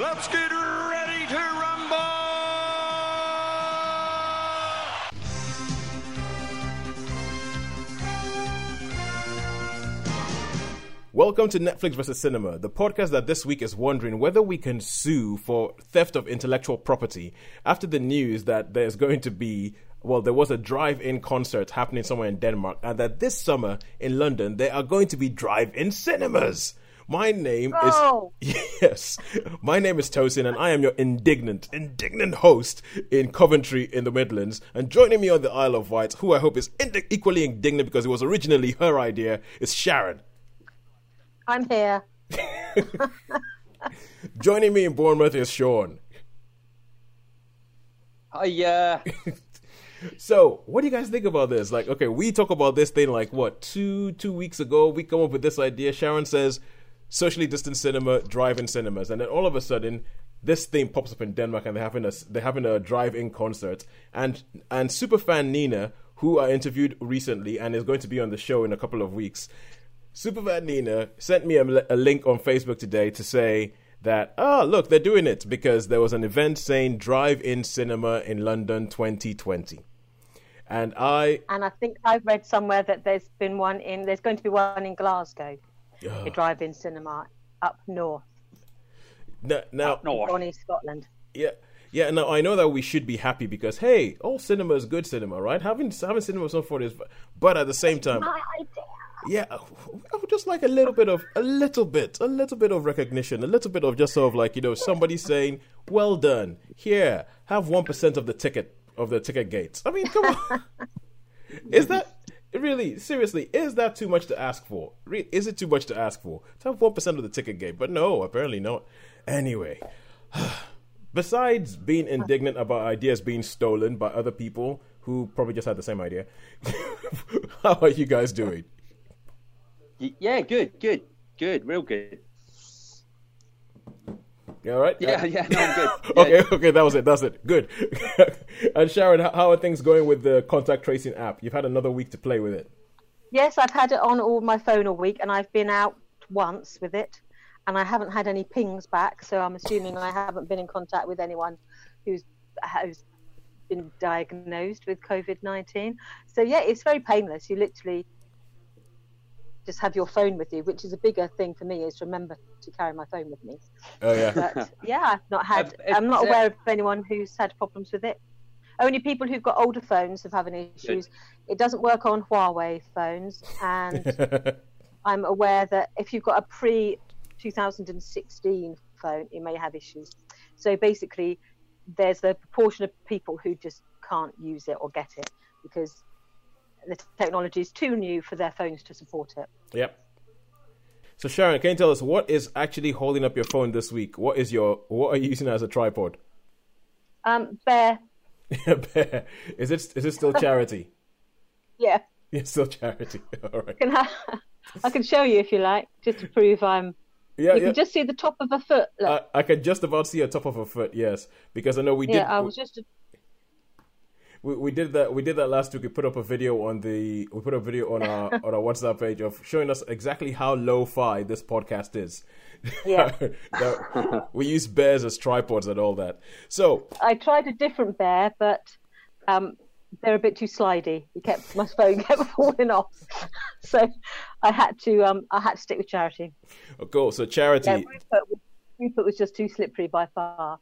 Let's get ready to rumble! Welcome to Netflix vs. Cinema, the podcast that this week is wondering whether we can sue for theft of intellectual property after the news that there's going to be, well, there was a drive in concert happening somewhere in Denmark, and that this summer in London there are going to be drive in cinemas. My name Oh. is yes. My name is Tosin, and I am your indignant, indignant host in Coventry in the Midlands. And joining me on the Isle of Wight, who I hope is indi- equally indignant because it was originally her idea, is Sharon. I'm here. Joining me in Bournemouth is Sean. I uh, So, what do you guys think about this? Like, okay, we talk about this thing like what two two weeks ago. We come up with this idea. Sharon says socially distant cinema, drive-in cinemas, and then all of a sudden, this thing pops up in Denmark, and they're having a they're having a drive-in concert, and and superfan Nina, who I interviewed recently and is going to be on the show in a couple of weeks. Superfan Nina sent me a, a link on Facebook today to say that oh look they're doing it because there was an event saying drive-in cinema in London 2020. And I And I think I've read somewhere that there's been one in, there's going to be one in Glasgow, a drive in cinema up north, n- now no, Bonnie, Scotland. yeah. Yeah now I know that we should be happy because hey all cinema is good cinema right? Having having cinema is not for this but at the same time My idea. yeah I would just like a little bit of a little bit a little bit of recognition a little bit of just sort of like you know somebody saying well done. Here have 1% of the ticket of the ticket gates. I mean come on. Is that really seriously is that too much to ask for? Re- is it too much to ask for? To have 1% of the ticket gate but no apparently not. Anyway besides being indignant about ideas being stolen by other people who probably just had the same idea how are you guys doing? Yeah, good, good, good, real good. You all right? Yeah, Uh, yeah, no, I'm good. Yeah. okay, okay, that was it. That's it. Good. and Sharon, how- how are things going with the contact tracing app? You've had another week to play with it. Yes, I've had it on all my phone all week, and I've been out once with it, and I haven't had any pings back. So I'm assuming I haven't been in contact with anyone who's who's been diagnosed with COVID-19. So yeah, it's very painless. You literally just have your phone with you, which is a bigger thing for me is to remember to carry my phone with me. Oh yeah. But yeah, I've not had. Have- have- I'm not uh, aware of anyone who's had problems with it. Only people who've got older phones have having issues. It doesn't work on Huawei phones, and I'm aware that if you've got a pre 2016 phone, you may have issues. So basically, there's a proportion of people who just can't use it or get it because the technology is too new for their phones to support it. yep. So Sharon, can you tell us what is actually holding up your phone this week? What is your what are you using as a tripod? Um, Bear, Yeah, bear. is it is it still charity? yeah, It's still charity. All right. can ha- I can show you if you like, just to prove I'm. Yeah, You yeah. can just see the top of a foot. Look. I, I can just about see a top of a foot. Yes, because I know we did. yeah, I was just. We, we did that we did that last week we put up a video on the we put a video on our on our whatsapp page of showing us exactly how low fi this podcast is Yeah. We use bears as tripods and all that so I tried a different bear, but um, they're a bit too slidey. You kept my phone kept falling off, so I had to um, I had to stick with charity. oh, cool so charity Yeah, Rupert, Rupert was just too slippery by far.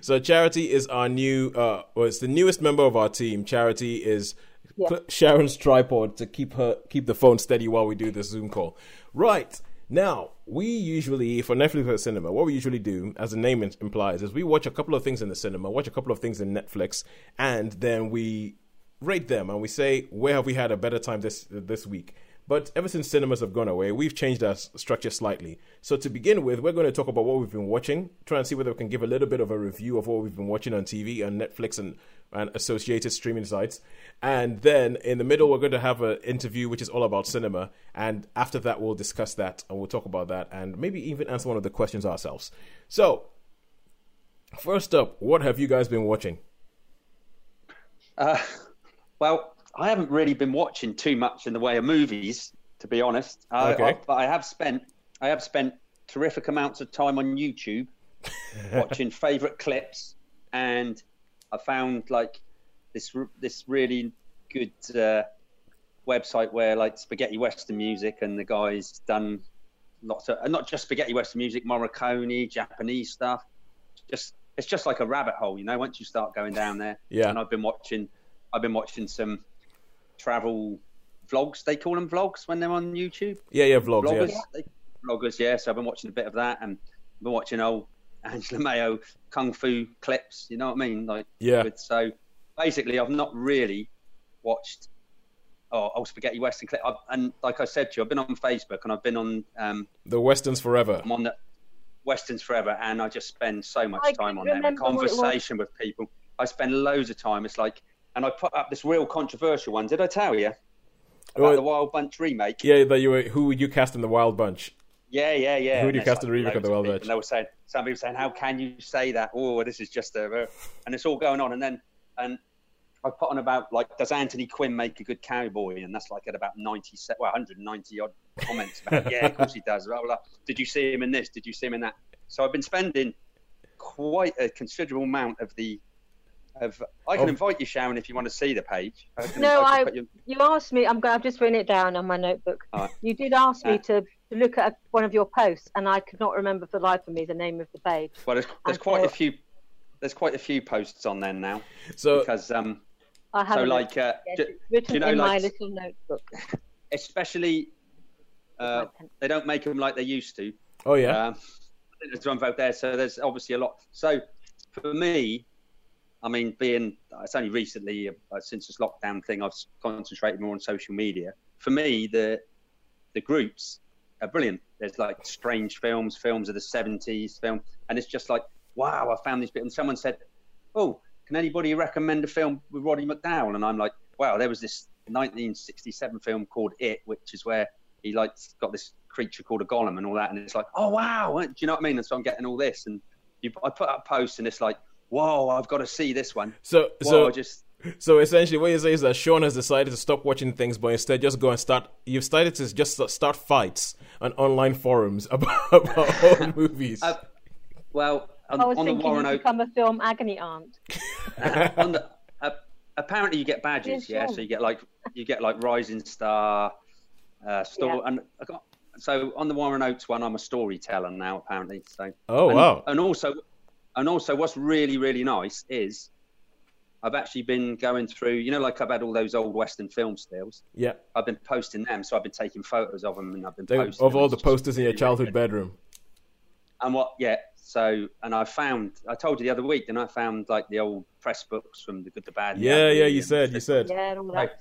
So charity is our new uh well it's the newest member of our team. Charity is Yeah. sharon's tripod to keep her keep the phone steady while we do this zoom call. Right. Now we usually for netflix or cinema what we usually do as the name implies is we watch a couple of things in the cinema watch a couple of things in netflix and then we rate them and we say where have we had a better time this this week but ever since cinemas have gone away, we've changed our structure slightly. So to begin with, we're going to talk about what we've been watching, try and see whether we can give a little bit of a review of what we've been watching on TV and Netflix and, and associated streaming sites. And then in the middle, we're going to have an interview which is all about cinema. And after that, we'll discuss that and we'll talk about that and maybe even answer one of the questions ourselves. So, first up, what have you guys been watching? Uh, well, I haven't really been watching too much in the way of movies, to be honest. Uh, Okay. I, but I have spent I have spent terrific amounts of time on YouTube. watching favorite clips, and I found like this this really good uh, website where like spaghetti western music and the guys done lots of not just spaghetti western music, Morricone, Japanese stuff. Just it's just like a rabbit hole, you know. Once you start going down there, Yeah. And I've been watching, I've been watching some travel vlogs. They call them vlogs when they're on YouTube Yeah, yeah, vlogs. vloggers. Yeah. They, vloggers, yeah. So I've been watching a bit of that, and I've been watching old Angela Mao kung fu clips. You know what I mean? Like, Yeah. with- so basically, I've not really watched oh, old spaghetti western clip. I've, and like I said to you, I've been on Facebook and I've been on um, The westerns forever. I'm on the Westerns Forever, and I just spend so much I time on there. remember what it was. Conversation with people. I spend loads of time. It's like, and I put up this real controversial one. Did I tell you about Oh, the Wild Bunch remake? Yeah, that you were. Who would you cast in the Wild Bunch? Yeah, yeah, yeah. Who do you cast in the remake of The Wild Bunch? And they were saying, some people saying, how can you say that? Oh, this is just a, and it's all going on. And then, and I put on about like, does Anthony Quinn make a good cowboy? And that's like at about 90, se- well, 190 odd comments about, yeah, of course he does. Blah, blah. Did you see him in this? Did you see him in that? So I've been spending quite a considerable amount of the, of, I can Of- invite you, Sharon, if you want to see the page. I can- No, can I- put you- You asked me. I'm. go- I've just written it down on my notebook. All right. You did ask me Uh, to, to look at one of your posts, and I could not remember for the life of me the name of the page. well, there's, there's I quite a few, there's quite a few posts on there now So because, um, I have so like, uh, Yes, it's written you know, in my little notebook. especially uh, they don't make them like they used to. oh yeah, Um, I there's one vote there, so there's obviously a lot. So for me, I mean, being it's only recently uh, since this lockdown thing, I've concentrated more on social media. For me, the the groups are brilliant. There's like strange films, films of the 70s, film, and it's just like, wow, I found this bit. And someone said, oh, can anybody recommend a film with Roddy McDowall? And I'm like, wow, there was this 1967 film called It, which is where he like got this creature called a golem and all that, and it's like, oh wow, do you know what I mean? And so I'm getting all this, and you, I put up posts, and it's like, whoa, I've got to see this one. so Whoa, so just so essentially, what you say is that Sean has decided to stop watching things, but instead just go and start. You've started to just start fights on online forums about, about old movies. Uh, well on, I was on the thinking Warren you Oak, become a film agony aunt. on the uh, apparently you get badges, Yeah, yeah. So you get like you get like Rising Star, uh, store, Yeah. and I got. So on the Warren Oates one, I'm a storyteller now. Apparently, so oh and, wow! And also, and also, what's really really nice is I've actually been going through. You know, like I've had all those old Western film stills. Yeah, I've been posting them, so I've been taking photos of them, and I've been They- posting of them. all the posters in your really, really childhood bedroom. And what? Yeah. So, and I found. I told you the other week, and I found like the old press books from the Good, the Bad. and the Yeah, yeah, you said, you said. Yeah, and all So, that.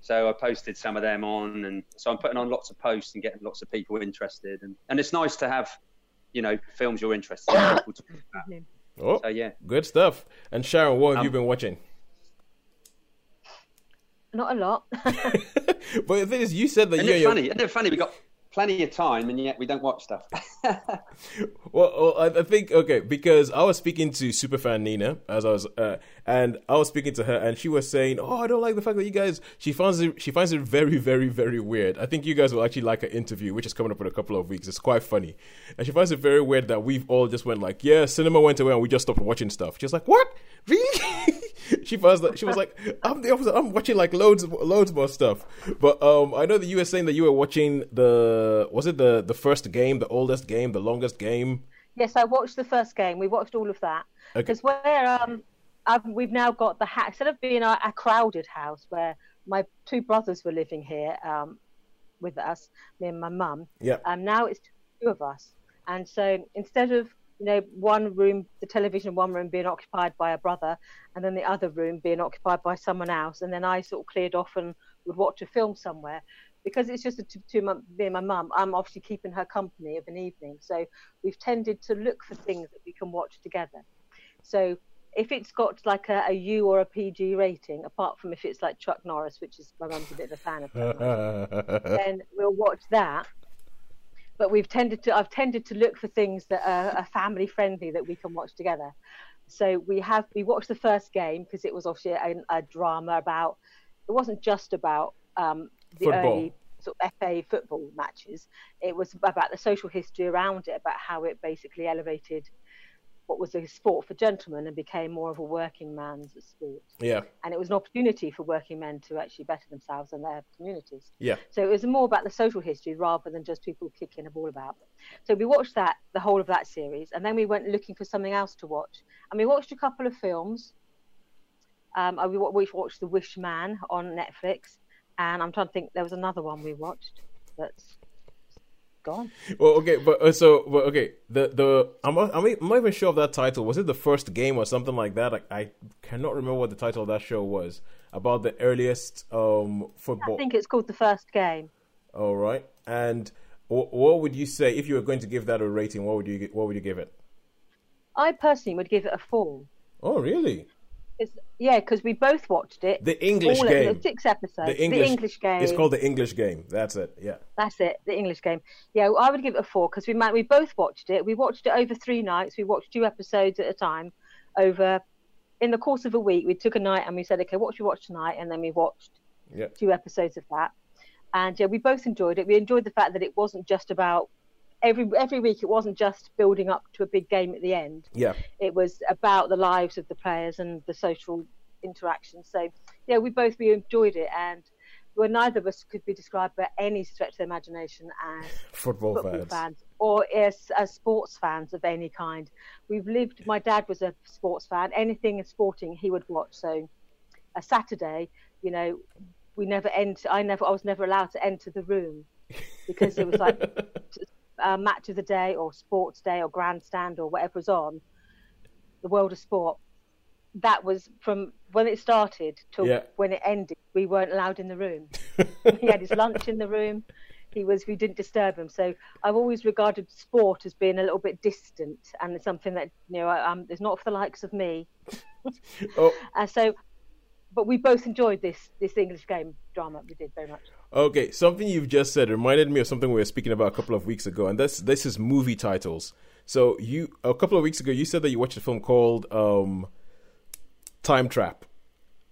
so I posted some of them on, and so I'm putting on lots of posts and getting lots of people interested, and and it's nice to have, you know, films you're interested in. people talk about. Oh, So yeah. good stuff. And Sharon, what have you Um, been watching? Not a lot. but the thing is, you said that Isn't you. it funny? Isn't it funny? We got plenty of time, and yet we don't watch stuff. Well, I think okay because I was speaking to superfan Nina as I was, uh, and I was speaking to her, and she was saying, "Oh, I don't like the fact that you guys." She finds it. She finds it very, very, very weird. I think you guys will actually like her interview, which is coming up in a couple of weeks. It's quite funny, and she finds it very weird that we've all just went like, "Yeah, cinema went away, and we just stopped watching stuff." She's like, "What? Really?" she that she was like, "I'm the opposite. I'm watching like loads, loads more stuff." But um, I know that you were saying that you were watching the was it the the first game, the oldest game, the longest game. yes, I watched the first game. We watched all of that Okay. because where um, I've, we've now got the house instead of being a, a crowded house where my two brothers were living here um, with us, me and my mum. Yeah. Um, now it's two of us, and so instead of you know one room, the television one room being occupied by a brother, and then the other room being occupied by someone else, and then I sort of cleared off and would watch a film somewhere. Because it's just a two, two month, me and my mum, I'm obviously keeping her company of an evening. So we've tended to look for things that we can watch together. So if it's got like a, a U or a PG rating, apart from if it's like Chuck Norris, which is my mum's a bit of a fan of, Norris, then we'll watch that. But we've tended to, I've tended to look for things that are, are family friendly that we can watch together. So we have, we watched the first game because it was obviously a, a drama about, it wasn't just about um, the Football. early sort of FA football matches. It was about the social history around it, about how it basically elevated what was a sport for gentlemen and became more of a working man's sport. Yeah. And it was an opportunity for working men to actually better themselves and their communities. Yeah. So it was more about the social history rather than just people kicking a ball about. So we watched that, the whole of that series, and then we went looking for something else to watch. And we watched a couple of films. Um, we watched The Wish Man on Netflix, and I'm trying to think, there was another one we watched that's gone. Well, okay, but uh, so, but okay, the the I'm I'm, not even sure of that title. Was it the first game or something like that? I, I cannot remember what the title of that show was about the earliest um football. I think it's called The First Game. All right, and w- what would you say if you were going to give that a rating? What would you what would you give it? I personally would give it a four. Oh, really? It's, yeah, because we both watched it. The English all game. The six episodes. The English, the English game. It's called the English game. That's it. Yeah. That's it. The English game. Yeah, I would give it a four because we might, we both watched it. We watched it over three nights. We watched two episodes at a time. Over in the course of a week, we took a night and we said, okay, what should we watch tonight? And then we watched Yeah. two episodes of that. And yeah, we both enjoyed it. We enjoyed the fact that it wasn't just about every every week. It wasn't just building up to a big game at the end. Yeah. It was about the lives of the players and the social interaction. So yeah, we both we enjoyed it, and well, neither of us could be described by any stretch of the imagination as Football, football fans. fans or as, as sports fans of any kind. We've lived. My dad was a sports fan. Anything sporting, he would watch. So a Saturday, you know, we never enter. I never. I was never allowed to enter the room because it was like a match of the day or sports day or grandstand or whatever was on. The world of sport that was from when it started to Yeah. when it ended. We weren't allowed in the room. he had his lunch in the room. He was. We didn't disturb him. So I've always regarded sport as being a little bit distant and it's something that you know um, is not for the likes of me. Oh, And so, but we both enjoyed this this English game drama. We did very much. Okay, something you've just said reminded me of something we were speaking about a couple of weeks ago, and this this is movie titles. So you a couple of weeks ago you said that you watched a film called um, Time Trap,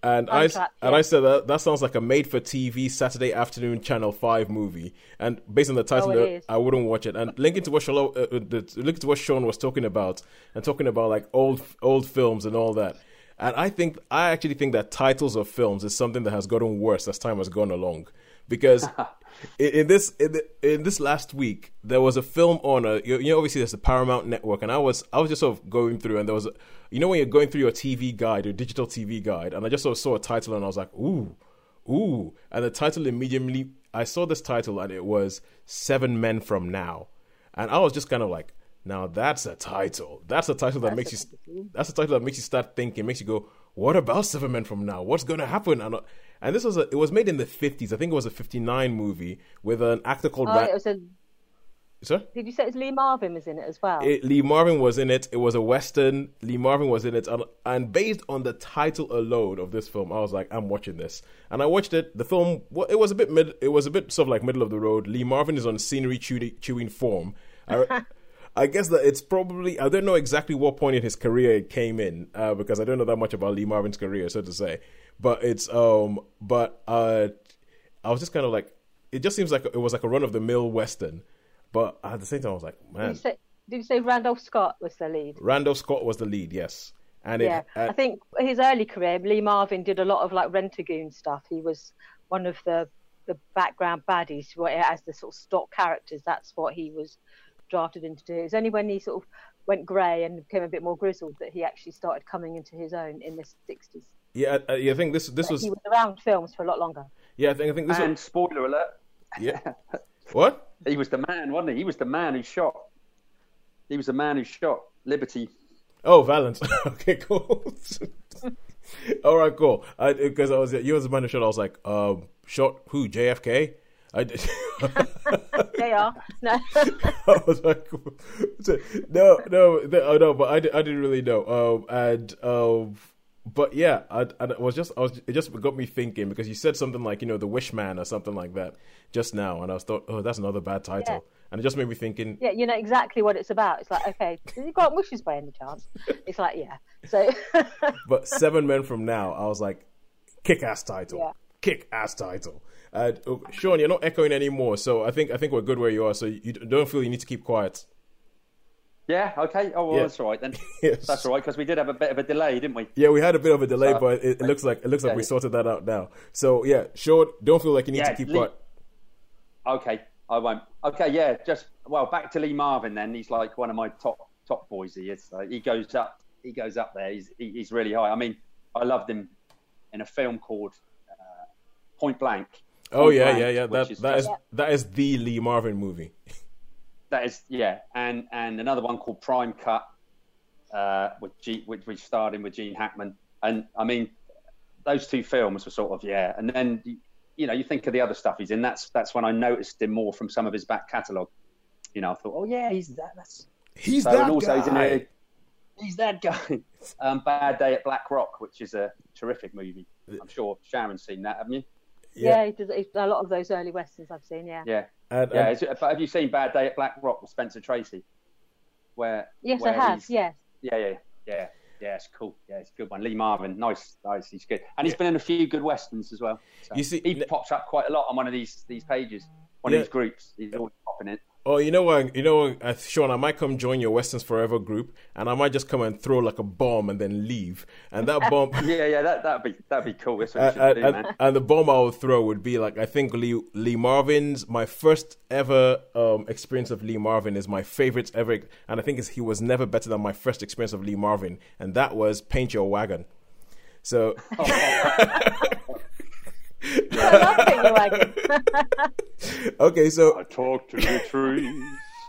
and Time I Trap, and. I said that that sounds like a made for TV Saturday afternoon Channel Five movie, and based on the title, Oh. I wouldn't watch it. And linking to what Shalo, uh, uh, the, linking to what Sean was talking about, and talking about like old old films and all that. And I think I actually think that titles of films is something that has gotten worse as time has gone along, because in, this in, the, in this last week there was a film on a you, you know obviously there's the Paramount Network, and I was I was just sort of going through, and there was a, you know when you're going through your TV guide, your digital TV guide, and I just sort of saw a title, and I was like, ooh, ooh, and the title immediately I saw this title, and it was Seven Men from Now, and I was just kind of like. Now that's a title. That's a title that makes you. That's a title that makes you start thinking. Makes you go, "What about Seven Men from Now? What's going to happen?" And, uh, and this was a. It was made in the fifties. I think it was a fifty-nine movie with an actor called. Oh, Ra- it was a. Sir? Did you say it's Lee Marvin was in it as well? It, Lee Marvin was in it. It was a western. Lee Marvin was in it, and, and based on the title alone of this film, I was like, I'm watching this. And I watched it. The film, well, it was a bit mid. It was a bit sort of like middle of the road. Lee Marvin is on scenery chewing, chewing form. I, I guess that it's probably. I don't know exactly what point in his career it came in uh, because I don't know that much about Lee Marvin's career, so to say. But it's um. But uh, I was just kind of like, it just seems like it was like a run of the mill western. But at the same time, I was like, did, man, you say, did you say Randolph Scott was the lead? Randolph Scott was the lead, yes. And it, yeah, uh, I think his early career, Lee Marvin did a lot of like Rentagoon stuff. He was one of the the background baddies, as the sort of stock characters. That's what he was drafted into do. It was only when he sort of went grey and became a bit more grizzled that he actually started coming into his own in the sixties. yeah, uh, yeah, I think this this was He was around films for a lot longer. yeah, I think I think this And was spoiler alert, yeah. what? he was the man, wasn't he? He was the man who shot. He was the man who shot Liberty. Oh, Valance. okay, cool. All right, cool. Because I, was you was the man who shot. I was like, um, shot who? JFK. I did. They are no. I was like, no, no, no, oh, no, but I, I didn't really know. Um, and um, but yeah, I, I was just, I was, it just got me thinking because you said something like, you know, the Wish Man or something like that just now, and I was thought, oh, that's another bad title, Yeah. and it just made me thinking, yeah, you know exactly what it's about. It's like, okay, has he got wishes by any chance? It's like, yeah. So but Seven Men from Now, I was like, kick ass title, Yeah. kick ass title. Uh, Sean, you're not echoing anymore, so I think I think we're good where you are. So you don't feel you need to keep quiet. Yeah. Okay. Oh well, Yeah. that's all right then. Yes. That's all right because we did have a bit of a delay, didn't we? Yeah, we had a bit of a delay, Uh, but it, it looks like it looks like we sorted that out now. So yeah, Sean, Don't feel like you need Yeah, to keep Lee- quiet. Okay, I won't. Okay, yeah, just well, back to Lee Marvin. Then he's like one of my top top boys. He is. Uh, he goes up. He goes up there. He's he, he's really high. I mean, I loved him in a film called uh, Point Blank. Oh yeah, yeah, yeah. That is that is just- that is the Lee Marvin movie. that is yeah, and and another one called Prime Cut, uh, with G, which we starred in with Gene Hackman. And I mean, those two films were sort of yeah. And then you, you know you think of the other stuff he's in. That's that's when I noticed him more from some of his back catalogue. You know, I thought, oh yeah, he's that. That's He's So, that and also guy. he's in a, he's that guy. Um, Bad Day at Black Rock, which is a terrific movie. I'm sure Sharon's seen that, haven't you? Yeah, he does, he, a lot of those early westerns I've seen. Yeah. Yeah, And, yeah. and- it, but have you seen Bad Day at Black Rock with Spencer Tracy? Where? Yes, where I have. Yes. Yeah, yeah, yeah, yeah. It's cool. Yeah, it's a good one. Lee Marvin, nice, nice. He's good, and he's been in a few good westerns as well. So You see- he pops up quite a lot on one of these these pages, one Yeah. of these groups. He's always popping it. Oh, you know what? You know, what, uh, Sean, I might come join your Westerns Forever group, and I might just come and throw like a bomb and then leave. And that bomb, Yeah, yeah. That that'd be that'd be cool. That's what and, you do, and, man. and the bomb I would throw would be like I think Lee Lee Marvin's my first ever um, experience of Lee Marvin is my favorite ever, and I think it's, he was never better than my first experience of Lee Marvin, and that was Paint Your Wagon. So I love Pink Wagon. okay, so I talk to the trees,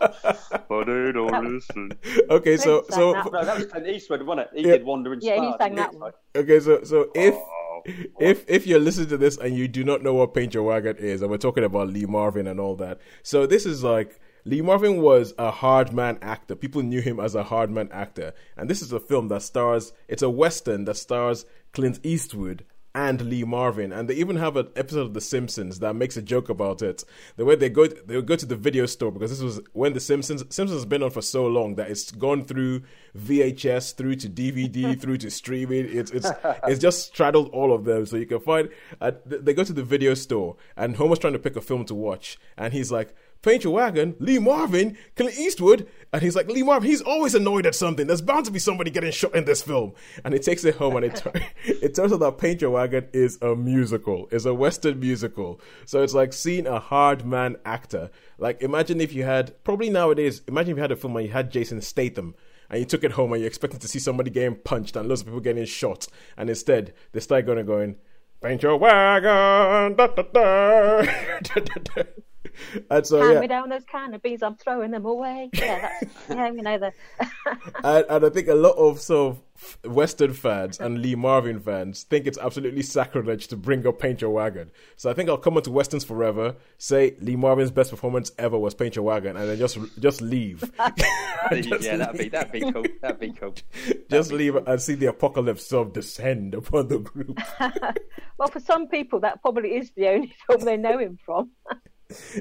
but they don't listen. okay, so Prince so that No, that was Clint Eastwood, wasn't it? He Yeah. did Wandering Yeah, he sang that one. okay, so so oh, if Oh. if if you're listening to this and you do not know what Paint Your Wagon is, and we're talking about Lee Marvin and all that, so this is like Lee Marvin was a hard man actor. People knew him as a hard man actor, and this is a film that stars. It's a western that stars Clint Eastwood and Lee Marvin, and they even have an episode of The Simpsons that makes a joke about it. The way they go, they go to the video store because this was when The Simpsons Simpsons has been on for so long that it's gone through VHS, through to DVD, through to streaming. It's it's it's just straddled all of them. So you can find. Uh, they go to the video store, and Homer's trying to pick a film to watch, and he's like. Paint your wagon, Lee Marvin, Clint Eastwood, and he's like Lee Marvin. He's always annoyed at something. There's bound to be somebody getting shot in this film, and he takes it home, and it tur- it turns out that Paint Your Wagon is a musical, it's a Western musical. So it's like seeing a hard man actor. Like imagine if you had probably nowadays. Imagine if you had a film where you had Jason Statham. And you took it home and you're expecting to see somebody getting punched and loads of people getting shot. And instead, they start going and going, Paint your wagon. Da, da, da. and so, Hand yeah. me down those can of beans, I'm throwing them away. Yeah, that's, yeah, you know the. and, and I think a lot of sort of Western fans and Lee Marvin fans think it's absolutely sacrilege to bring up Paint Your Wagon. So I think I'll come on to Westerns forever, say Lee Marvin's best performance ever was Paint Your Wagon, and then just just leave. Just yeah, that'd be that'd be cool. That'd be cool. Just leave and see the apocalypse sort of descend upon the group. Well, for some people, that probably is the only film they know him from.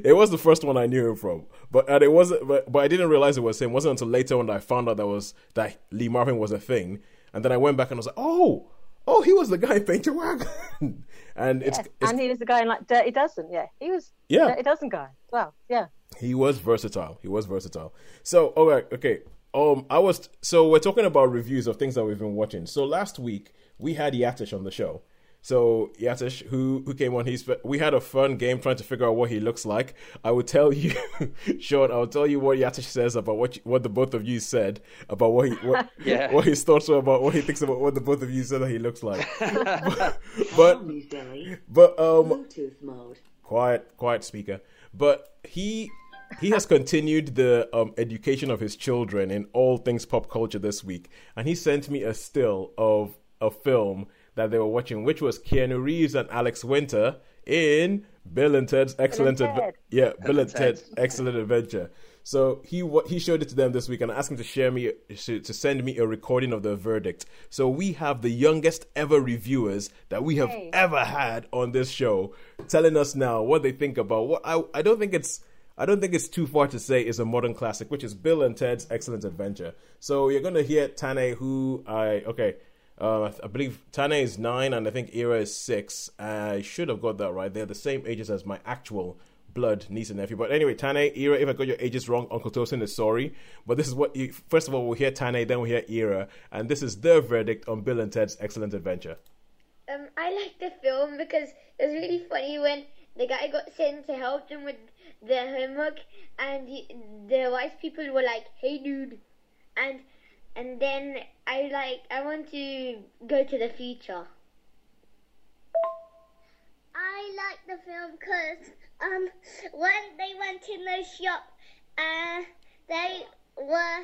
It was the first one I knew him from, but and it wasn't. But, but I didn't realize it was him. It wasn't until later when I found out that was that Lee Marvin was a thing, and then I went back and I was like, oh, oh, he was the guy in Paint Your Wagon, and it's, Yeah. it's And he was the guy in like Dirty Dozen. Yeah, he was. Yeah. Dirty Dozen guy. Well, yeah. he was versatile. He was versatile. So, all right, okay. Um, I was so we're talking about reviews of things that we've been watching. So last week we had Yatish on the show. So Yatish, who who came on, he's we had a fun game trying to figure out what he looks like. I will tell you, Sean. I will tell you what Yatish says about what you, what the both of you said about what he what, Yeah. what his thoughts were about what he thinks about what the both of you said that he looks like. but Harmony's belly, but um mode. quiet quiet speaker but he he has continued the um, education of his children in all things pop culture this week and he sent me a still of a film that they were watching which was keanu reeves and alex winter in bill and ted's excellent and Adve- yeah bill and ted's excellent adventure so he he showed it to them this week and I asked him to share me to, to send me a recording of the verdict. So we have the youngest ever reviewers that we have Hey. ever had on this show telling us now what they think about what I I don't think it's I don't think it's too far to say is a modern classic, which is Bill and Ted's Excellent Adventure. So you're gonna hear Tane, who I okay, uh, I believe Tane is nine, and I think Ira is six. I should have got that right. They're the same ages as my actual blood niece and nephew. But anyway, Tane, Era, if I got your ages wrong, Uncle Tosin is sorry. But this is what you, first of all, we'll hear Tane, then we'll hear Era. And this is their verdict on Bill and Ted's Excellent Adventure. Um, I like the film because it was really funny when the guy got sent to help them with their homework, and he, the wise people were like, "Hey, dude," and and then I like I want to go to the future. I like the film because um, when they went in the shop, uh, they were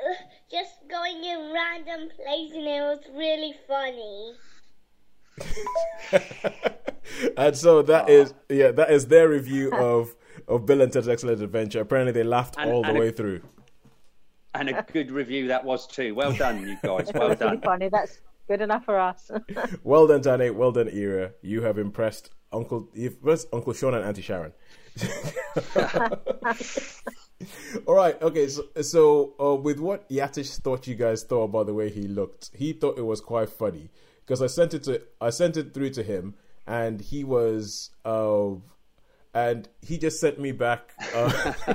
uh, just going in random places and it was really funny. and so that is yeah, that is their review of of Bill and Ted's Excellent Adventure. Apparently, they laughed And- all the and a- way through. And a good review that was too. Well done, you guys. Well done. funny. That's good enough for us. Well done, Tane. Well done, Era. You have impressed Uncle you've impressed Uncle Sean and Auntie Sharon. All right. Okay. So, so uh, with what Yatish thought you guys thought about the way he looked, he thought it was quite funny because I sent it to I sent it through to him, and he was uh, and he just sent me back. Uh,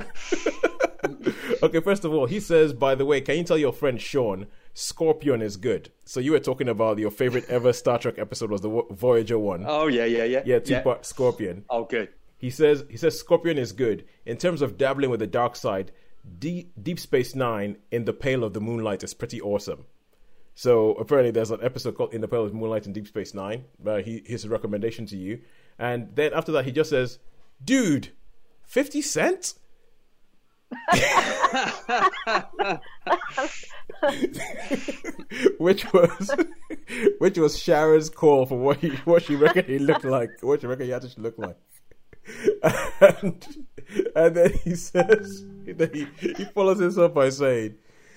okay. First of all, he says, by the way, can you tell your friend Sean Scorpion is good? So you were talking about your favorite ever Star Trek episode was the Voyager one. Oh yeah, yeah, yeah. yeah, two part Scorpion. Oh, good. He says he says Scorpion is good in terms of dabbling with the dark side. Deep, Deep Space Nine in the Pale of the Moonlight is pretty awesome. So apparently, there's an episode called "In the Pale of the Moonlight" in Deep Space Nine. Uh, he his recommendation to you, and then after that, he just says, "Dude, fifty cents." Which was which was Sharon's call for what he what she reckoned he looked like, what she reckoned he had to look like. And, and then he says then he, he follows this up by saying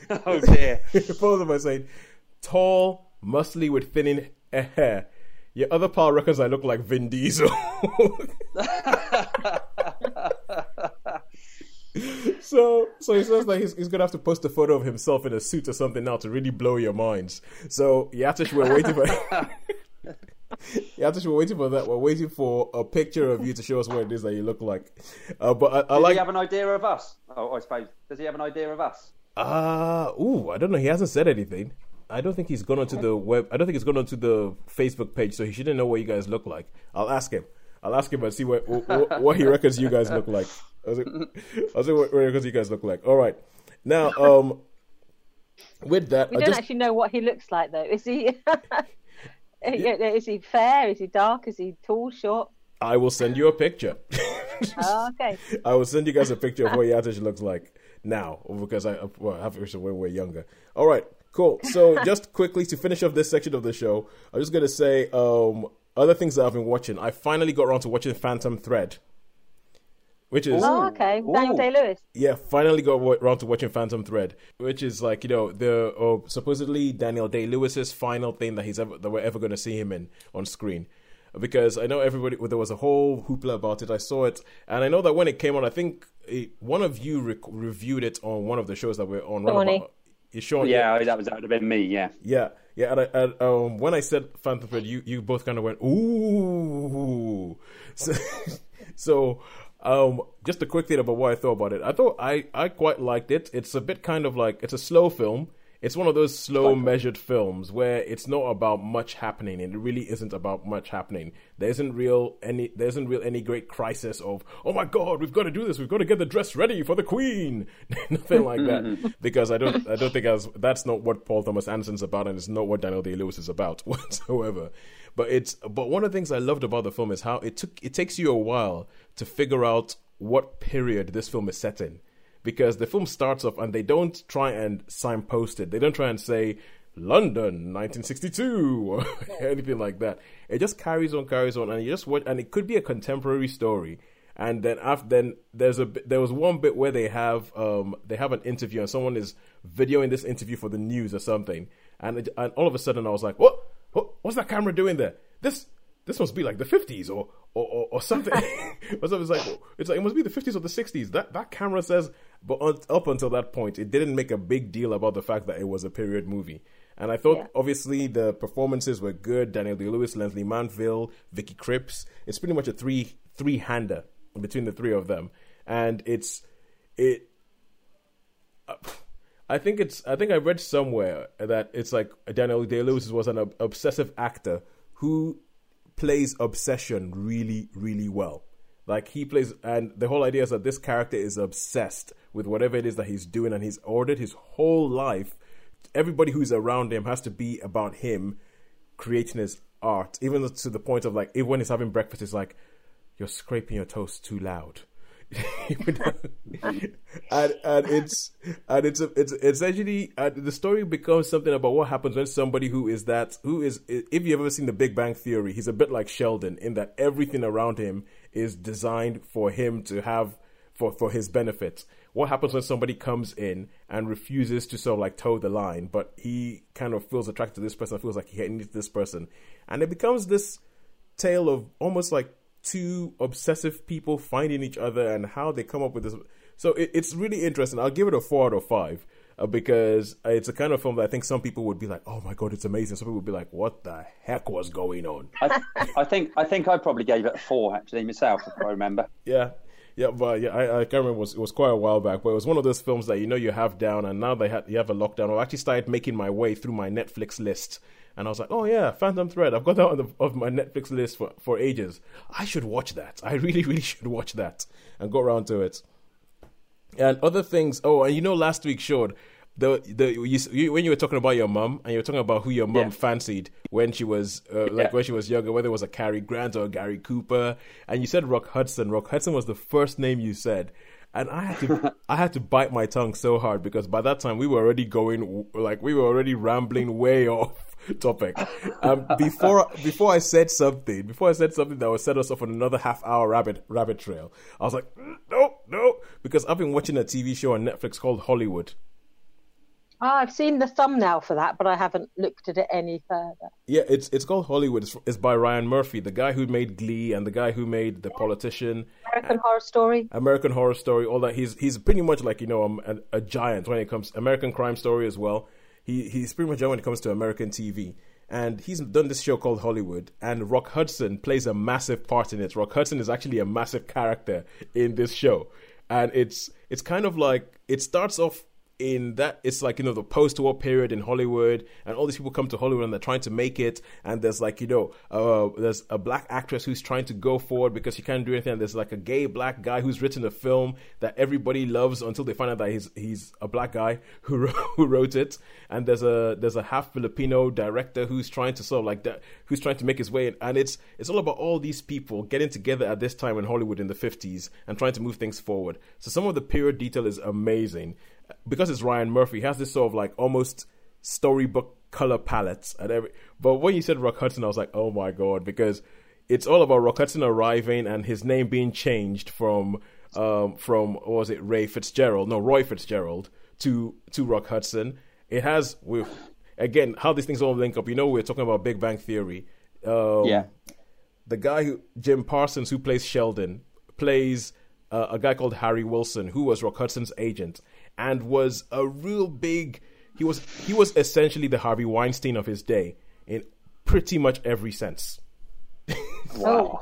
Oh dear. he follows up by saying tall, muscly with thinning hair. Your other pal reckons I look like Vin Diesel. so so he says that he's, he's gonna have to post a photo of himself in a suit or something now to really blow your minds. So Yatish, we're waiting for Yatish, we're waiting for that. We're waiting for a picture of you to show us what it is that you look like. Uh, but I, I Does like he have an idea of us? Oh, I suppose. Does he have an idea of us? Uh ooh, I don't know. He hasn't said anything. I don't think he's gone onto the web. I don't think he's gone onto the Facebook page, so he shouldn't know what you guys look like. I'll ask him. I'll ask him and see what what, what he reckons you guys look like. I'll see, I'll see what, what he reckons you guys look like. All right. Now, um, with that, we I don't just actually know what he looks like, though. Is he? Is he fair? Is he dark? Is he tall, short? I will send you a picture. Oh, okay. I will send you guys a picture of what Yatish looks like now, because I well, I have picture when we're younger. All right, cool. So just quickly to finish off this section of the show, I'm just gonna say um, other things that I've been watching. I finally got around to watching Phantom Thread, which is Oh, okay. Daniel Day Lewis. yeah, finally got wa- around to watching Phantom Thread, which is like you know the uh, supposedly Daniel Day Lewis's final thing that he's ever that we're ever going to see him in on screen. Because I know everybody, there was a whole hoopla about it. I saw it, and I know that when it came on, I think it, one of you rec- reviewed it on one of the shows that we're on. one of Shawnee. our- Yeah, Yeah, that was that would have been me. Yeah. yeah, yeah. And, and um, when I said Phantom Thread, you you both kind of went ooh. So, so um, just a quick thing about what I thought about it. I thought I I quite liked it. It's a bit kind of like it's a slow film. It's one of those slow measured films where it's not about much happening, and it really isn't about much happening. There isn't real any there isn't real any great crisis of oh my god we've got to do this. We've got to get the dress ready for the queen. Nothing like that. Because I don't I don't think as that's not what Paul Thomas Anderson's about and it's not what Daniel Day Lewis is about whatsoever. But it's but one of the things I loved about the film is how it took it takes you a while to figure out what period this film is set in because the film starts off and they don't try and signpost it. They don't try and say London 1962 or anything like that. It just carries on, carries on, and you just watch. And it could be a contemporary story. And then after then, there's a there was one bit where they have um they have an interview and someone is videoing this interview for the news or something. And it, and all of a sudden I was like, what? what what's that camera doing there? This this must be like the 50s or or, or, or something. or something. It's like it's like it must be the 50s or the 60s. That that camera says, but on, up until that point, it didn't make a big deal about the fact that it was a period movie. And I thought, Yeah. obviously, the performances were good. Daniel Day Lewis, Lesley Manville, Vicky Krieps. It's pretty much a three three hander between the three of them, and it's it. I think it's. I think I read somewhere that it's like Daniel Day Lewis was an ob- obsessive actor who plays obsession really, really well. Like he plays, and the whole idea is that this character is obsessed with whatever it is that he's doing, and he's ordered his whole life. Everybody who's around him has to be about him creating his art, even to the point of like, even when he's having breakfast, it's like, you're scraping your toast too loud. and and it's and it's it's it's actually the story becomes something about what happens when somebody who is that who is if you've ever seen the Big Bang Theory, he's a bit like Sheldon in that everything around him is designed for him to have for for his benefit. What happens when somebody comes in and refuses to sort of like toe the line, but he kind of feels attracted to this person, feels like he needs this person, and it becomes this tale of almost like two obsessive people finding each other and how they come up with this. So it, it's really interesting. I'll give it a four out of five uh, because it's a kind of film that I think some people would be like, "Oh my god, it's amazing." Some people would be like, "What the heck was going on?" I, I think I think I probably gave it a four actually myself, if I remember. Yeah, yeah, but yeah, I, I can't remember. It was, it was quite a while back, but it was one of those films that you know you have down, and now they had you have a lockdown. I actually started making my way through my Netflix list, and I was like, oh yeah, Phantom Thread. I've got that on the of my Netflix list for for ages. I should watch that. I really, really should watch that and go around to it. And other things. Oh, and you know, last week showed the the you, you, when you were talking about your mum and you were talking about who your mum Yeah. fancied when she was uh, like Yeah. when she was younger, whether it was a Cary Grant or a Gary Cooper, and you said Rock Hudson. Rock Hudson was the first name you said, and I had to I had to bite my tongue so hard because by that time we were already going like we were already rambling way off topic. Um, before before I said something, before I said something that would set us off on another half hour rabbit rabbit trail, I was like, "Mm, no, no, because I've been watching a TV show on Netflix called Hollywood. Oh, I've seen the thumbnail for that, but I haven't looked at it any further. Yeah, it's it's called Hollywood. It's, it's by Ryan Murphy, the guy who made Glee and the guy who made The Politician, American Horror Story. American Horror Story, all that. He's he's pretty much like you know um, a, a giant when it comes American Crime Story as well. He he's pretty much when it comes to American TV. And he's done this show called Hollywood, and Rock Hudson plays a massive part in it. Rock Hudson is actually a massive character in this show, and it's it's kind of like it starts off in that it's like you know the post-war period in Hollywood, and all these people come to Hollywood and they're trying to make it, and there's like you know uh, there's a black actress who's trying to go forward because she can't do anything. And there's like a gay black guy who's written a film that everybody loves until they find out that he's he's a black guy who wrote, who wrote it, and there's a there's a half Filipino director who's trying to sort of like that who's trying to make his way and it's it's all about all these people getting together at this time in Hollywood in the 50s and trying to move things forward. So some of the period detail is amazing because it's Ryan Murphy. He has this sort of like almost storybook color palettes and every. But when you said Rock Hudson, I was like, oh my god, because it's all about Rock Hudson arriving and his name being changed from um from was it Ray Fitzgerald, no Roy Fitzgerald to to Rock Hudson. It has with again how these things all link up. You know, we're talking about Big Bang Theory. Um, Yeah. the guy who Jim Parsons who plays Sheldon plays uh, a guy called Harry Wilson who was Rock Hudson's agent and was a real big he was he was essentially the Harvey Weinstein of his day in pretty much every sense Wow.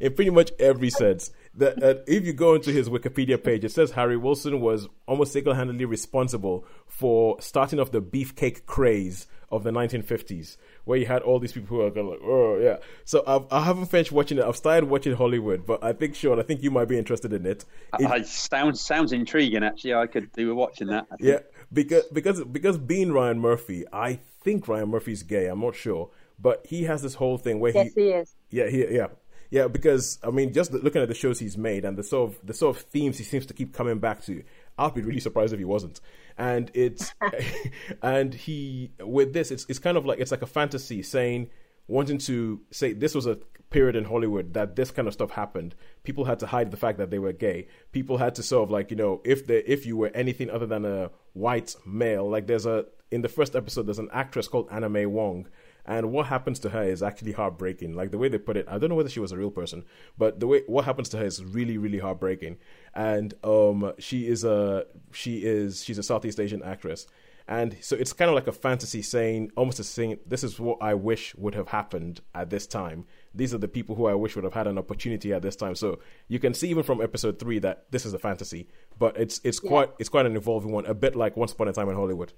in pretty much every sense. That uh, if you go into his Wikipedia page, it says Harry Wilson was almost single-handedly responsible for starting off the beefcake craze of the 1950s, where you had all these people who are going like, oh yeah. So I've, I haven't finished watching it. I've started watching Hollywood, but I think Sean, I think you might be interested in it. It- Uh, sounds sounds intriguing. Actually, I could do with watching that. I think. yeah, because because because being Ryan Murphy, I think Ryan Murphy's gay. I'm not sure, but he has this whole thing where he Yes, he he is. Yeah, he, yeah, yeah. Because I mean, just looking at the shows he's made and the sort of the sort of themes he seems to keep coming back to, I'd be really surprised if he wasn't. And it's and he with this, it's it's kind of like it's like a fantasy saying wanting to say this was a period in Hollywood that this kind of stuff happened. People had to hide the fact that they were gay. People had to sort of like you know if they if you were anything other than a white male, like there's a in the first episode there's an actress called Anna May Wong and what happens to her is actually heartbreaking. Like the way they put it, I don't know whether she was a real person, but the way what happens to her is really, really heartbreaking. And um, she is a she is she's a Southeast Asian actress, and so it's kind of like a fantasy saying, almost a saying, "This is what I wish would have happened at this time. These are the people who I wish would have had an opportunity at this time." So you can see even from episode three that this is a fantasy, but it's it's quite it's quite an evolving one, a bit like Once Upon a Time in Hollywood.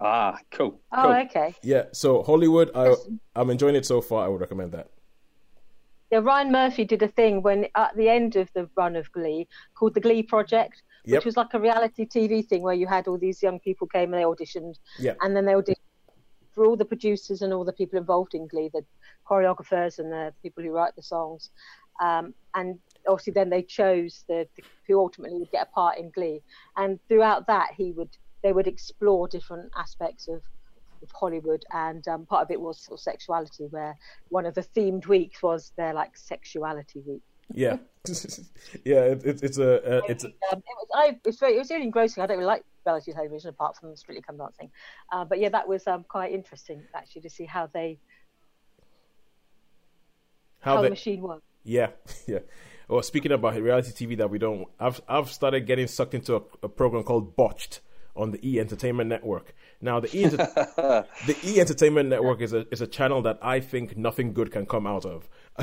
Ah, cool. Oh, cool. okay. Yeah, so Hollywood, I I'm enjoying it so far. I would recommend that. Yeah, Ryan Murphy did a thing when at the end of the run of Glee called the Glee Project, which Yep. was like a reality TV thing where you had all these young people came and they auditioned, Yeah. and then they auditioned for all the producers and all the people involved in Glee, the choreographers and the people who write the songs, um, and obviously then they chose the, the who ultimately would get a part in Glee, and throughout that he would they would explore different aspects of of Hollywood, and um, part of it was sort of sexuality, where one of the themed weeks was their like sexuality week. Yeah, yeah, it, it, it's a uh, it's a, um, it was I it's very it was really engrossing. I don't really like reality television apart from Strictly Come Dancing, uh, but yeah, that was um, quite interesting actually to see how they how, how the machine works. Yeah, yeah. Well, speaking about reality TV that we don't, I've I've started getting sucked into a, a program called Botched on the E Entertainment Network. Now, the E Enter- the E Entertainment Network is a is a channel that I think nothing good can come out of.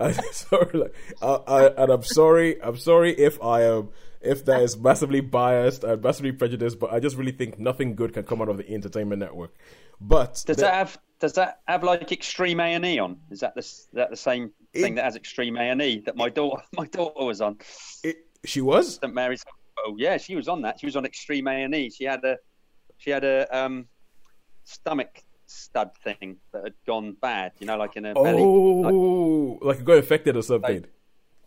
I'm sorry, like, I, I, and I'm sorry, I'm sorry if I am if that is massively biased and massively prejudiced, but I just really think nothing good can come out of the E Entertainment Network. But Does the- that have does that have like extreme A and E on? Is that the s- that the same thing that has extreme A and E that my daughter my daughter was on? it, she was St Mary's Hospital. Yeah, she was on that. She was on extreme A and E. She had a she had a um, stomach stud thing that had gone bad. You know, like in her belly. Like, oh like it got infected or something.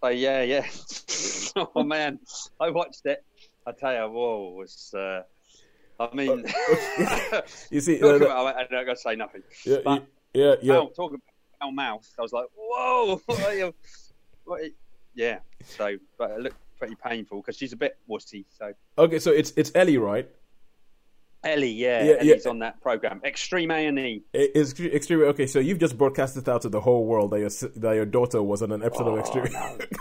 oh yeah, yeah. oh man, I watched it. I tell you, whoa, it was. Uh, I mean, You see, talk uh, the- about, I don't got to say nothing. yeah, But- yeah, yeah. Foul, talking about foul mouth, I was like, whoa, what are you- what are you- yeah. So, but it looked pretty painful because she's a bit wussy. So Okay, so it's it's Ellie, right? Ellie, yeah, Yeah, Ellie's yeah. on that program, Extreme A and E. It- It's extreme. Okay, so you've just broadcasted out to the whole world that your that your daughter was on an episode of oh, Extreme.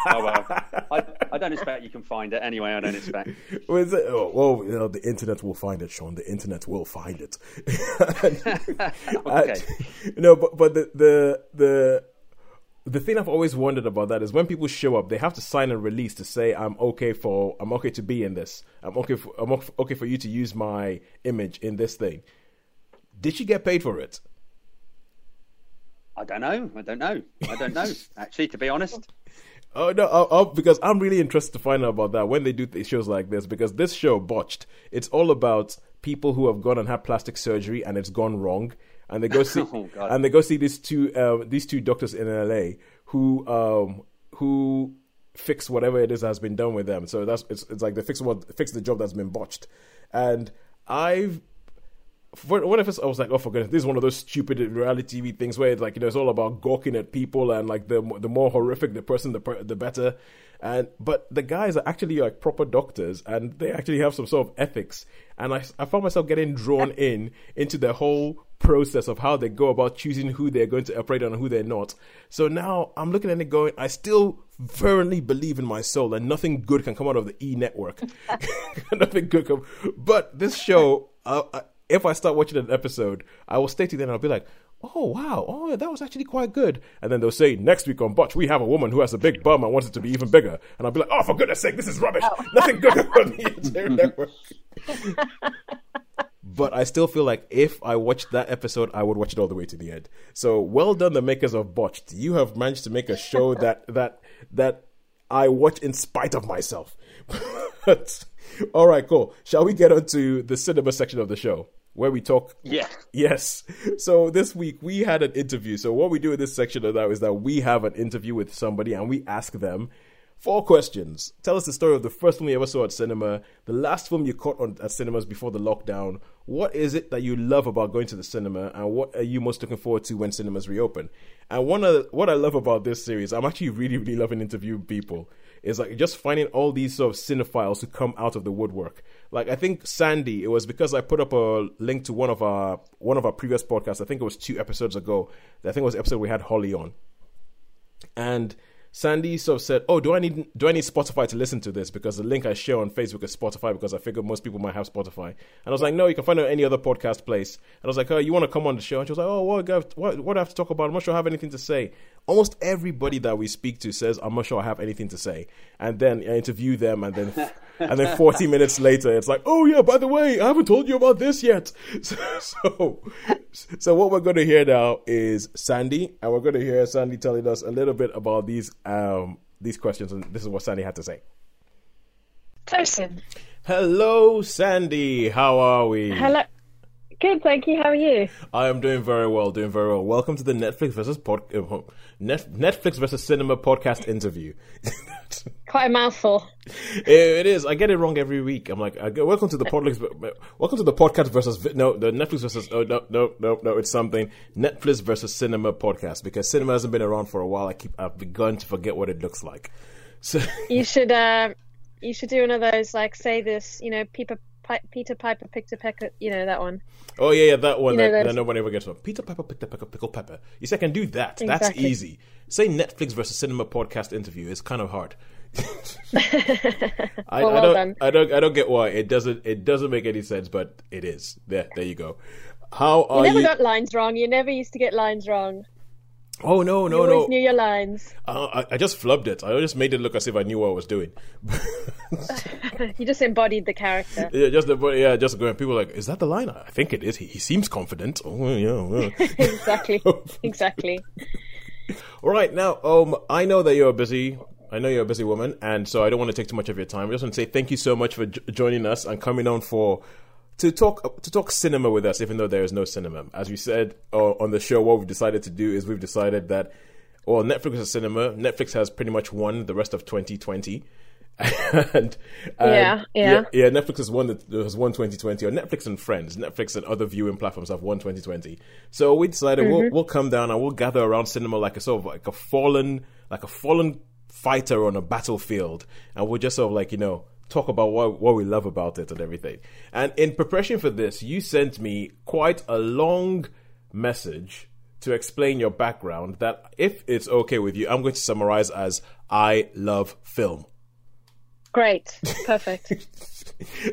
Oh well, I, I don't expect you can find it anyway. I don't expect. Is it? Oh, well, you know, the internet will find it, Sean. The internet will find it. Okay. Uh, no, but but the the the the thing I've always wondered about that is when people show up, they have to sign a release to say I'm okay for I'm okay to be in this. I'm okay for I'm ok- okay for you to use my image in this thing. Did she get paid for it? I don't know. I don't know. I don't know. Actually, to be honest, Oh no! I'll, I'll, because I'm really interested to find out about that when they do th- shows like this. Because this show, botched, it's all about people who have gone and had plastic surgery and it's gone wrong, and they go see Oh, and they go see these two um, these two doctors in LA who um, who fix whatever it is that has been done with them. So that's it's, it's like they fix what fix the job that's been botched, and I've for, I first I was like, oh for goodness, this is one of those stupid reality TV things where it's like you know it's all about gawking at people and like the the more horrific the person, the the better. And but the guys are actually like proper doctors and they actually have some sort of ethics. And I I found myself getting drawn in into the whole process of how they go about choosing who they're going to operate on and who they're not. So now I'm looking at it going, I still firmly believe in my soul that nothing good can come out of the E network. nothing good come. But this show, uh, I, if I start watching an episode, I will stay to then I'll be like, oh wow, oh that was actually quite good. And then they'll say next week on Botch we have a woman who has a big bum and wants it to be even bigger. And I'll be like, oh for goodness sake, this is rubbish. Nothing good on the network. But I still feel like if I watched that episode, I would watch it all the way to the end. So well done, the makers of Botched. You have managed to make a show that that that I watch in spite of myself. But, all right, cool. Shall we get on to the cinema section of the show where we talk? yeah. Yes. So this week we had an interview. So what we do in this section of that is that we have an interview with somebody and we ask them four questions. Tell us the story of the first film you ever saw at cinema, the last film you caught on at cinemas before the lockdown. What is it that you love about going to the cinema, and what are you most looking forward to when cinemas reopen? And one of what I love about this series, I'm actually really really loving interviewing people. Is like just finding all these sort of cinephiles who come out of the woodwork. Like I think Sandy, it was because I put up a link to one of our one of our previous podcasts. I think it was two episodes ago. I think it was episode we had Holly on, and Sandy sort of said, "Oh, do I need do I need Spotify to listen to this? Because the link I share on Facebook is Spotify because I figure most people might have Spotify." And I was like, "No, you can find it on any other podcast place." And I was like, "Oh, you want to come on the show?" And she was like, "Oh, what, what what do I have to talk about? I'm not sure I have anything to say." Almost everybody that we speak to says, "I'm not sure I have anything to say," and then I interview them, and then and then 40 minutes later, it's like, "Oh yeah, by the way, I haven't told you about this yet." So so, so what we're going to hear now is Sandy, and we're going to hear Sandy telling us a little bit about these um, these questions, and this is what Sandy had to say. Tosin. Hello, Sandy. How are we? Hello. Good, thank you. How are you? I am doing very well, doing very well. Welcome to the Netflix versus pod, uh, Net, Netflix versus cinema podcast interview. Quite a mouthful. It, it is. I get it wrong every week. I'm like, go, welcome to the podcast. Welcome to the podcast versus no, the Netflix versus. Oh no, no, no, no. It's something Netflix versus cinema podcast because cinema hasn't been around for a while. I keep. I've begun to forget what it looks like. So You should uh, you should do one of those like say this, you know, Peter Pi- Peter Piper picked a pecker, you know that one. Oh yeah, yeah, that one You know, that, that those- nobody ever gets from. Peter Piper picked a pecker, pickle pepper. You see, I can do that. That's easy. Say Netflix versus cinema podcast interview is kind of hard. I, Well, I don't, done. I don't, I don't get why it doesn't. It doesn't make any sense, but it is. There, there you go. How are You never you? got lines wrong. You never used to get lines wrong. Oh no, You no, always no! knew your lines. Uh, I, I just flubbed it. I just made it look as if I knew what I was doing. You just embodied the character. yeah, just the, yeah, just going. People are like, is that the line? I think it is. He, he seems confident. Oh yeah. yeah. exactly. Exactly. All right, now, um, I know that you're busy. I know you're a busy woman, and so I don't want to take too much of your time. I just want to say thank you so much for joining us and coming on for to talk to talk cinema with us, even though there is no cinema. As we said uh, on the show, what we've decided to do is we've decided that well, Netflix is a cinema. Netflix has pretty much won the rest of 2020. and, and Yeah, yeah. yeah, Netflix has won the, has won 2020, or Netflix and Friends, Netflix and other viewing platforms have won 2020. So we decided Mm-hmm. we'll we'll come down and we'll gather around cinema like a sort of like a fallen like a fallen fighter on a battlefield, and we'll just sort of like you know talk about what what we love about it and everything. And in preparation for this, you sent me quite a long message to explain your background. That if it's okay with you, I'm going to summarize as I love film. Great. Perfect.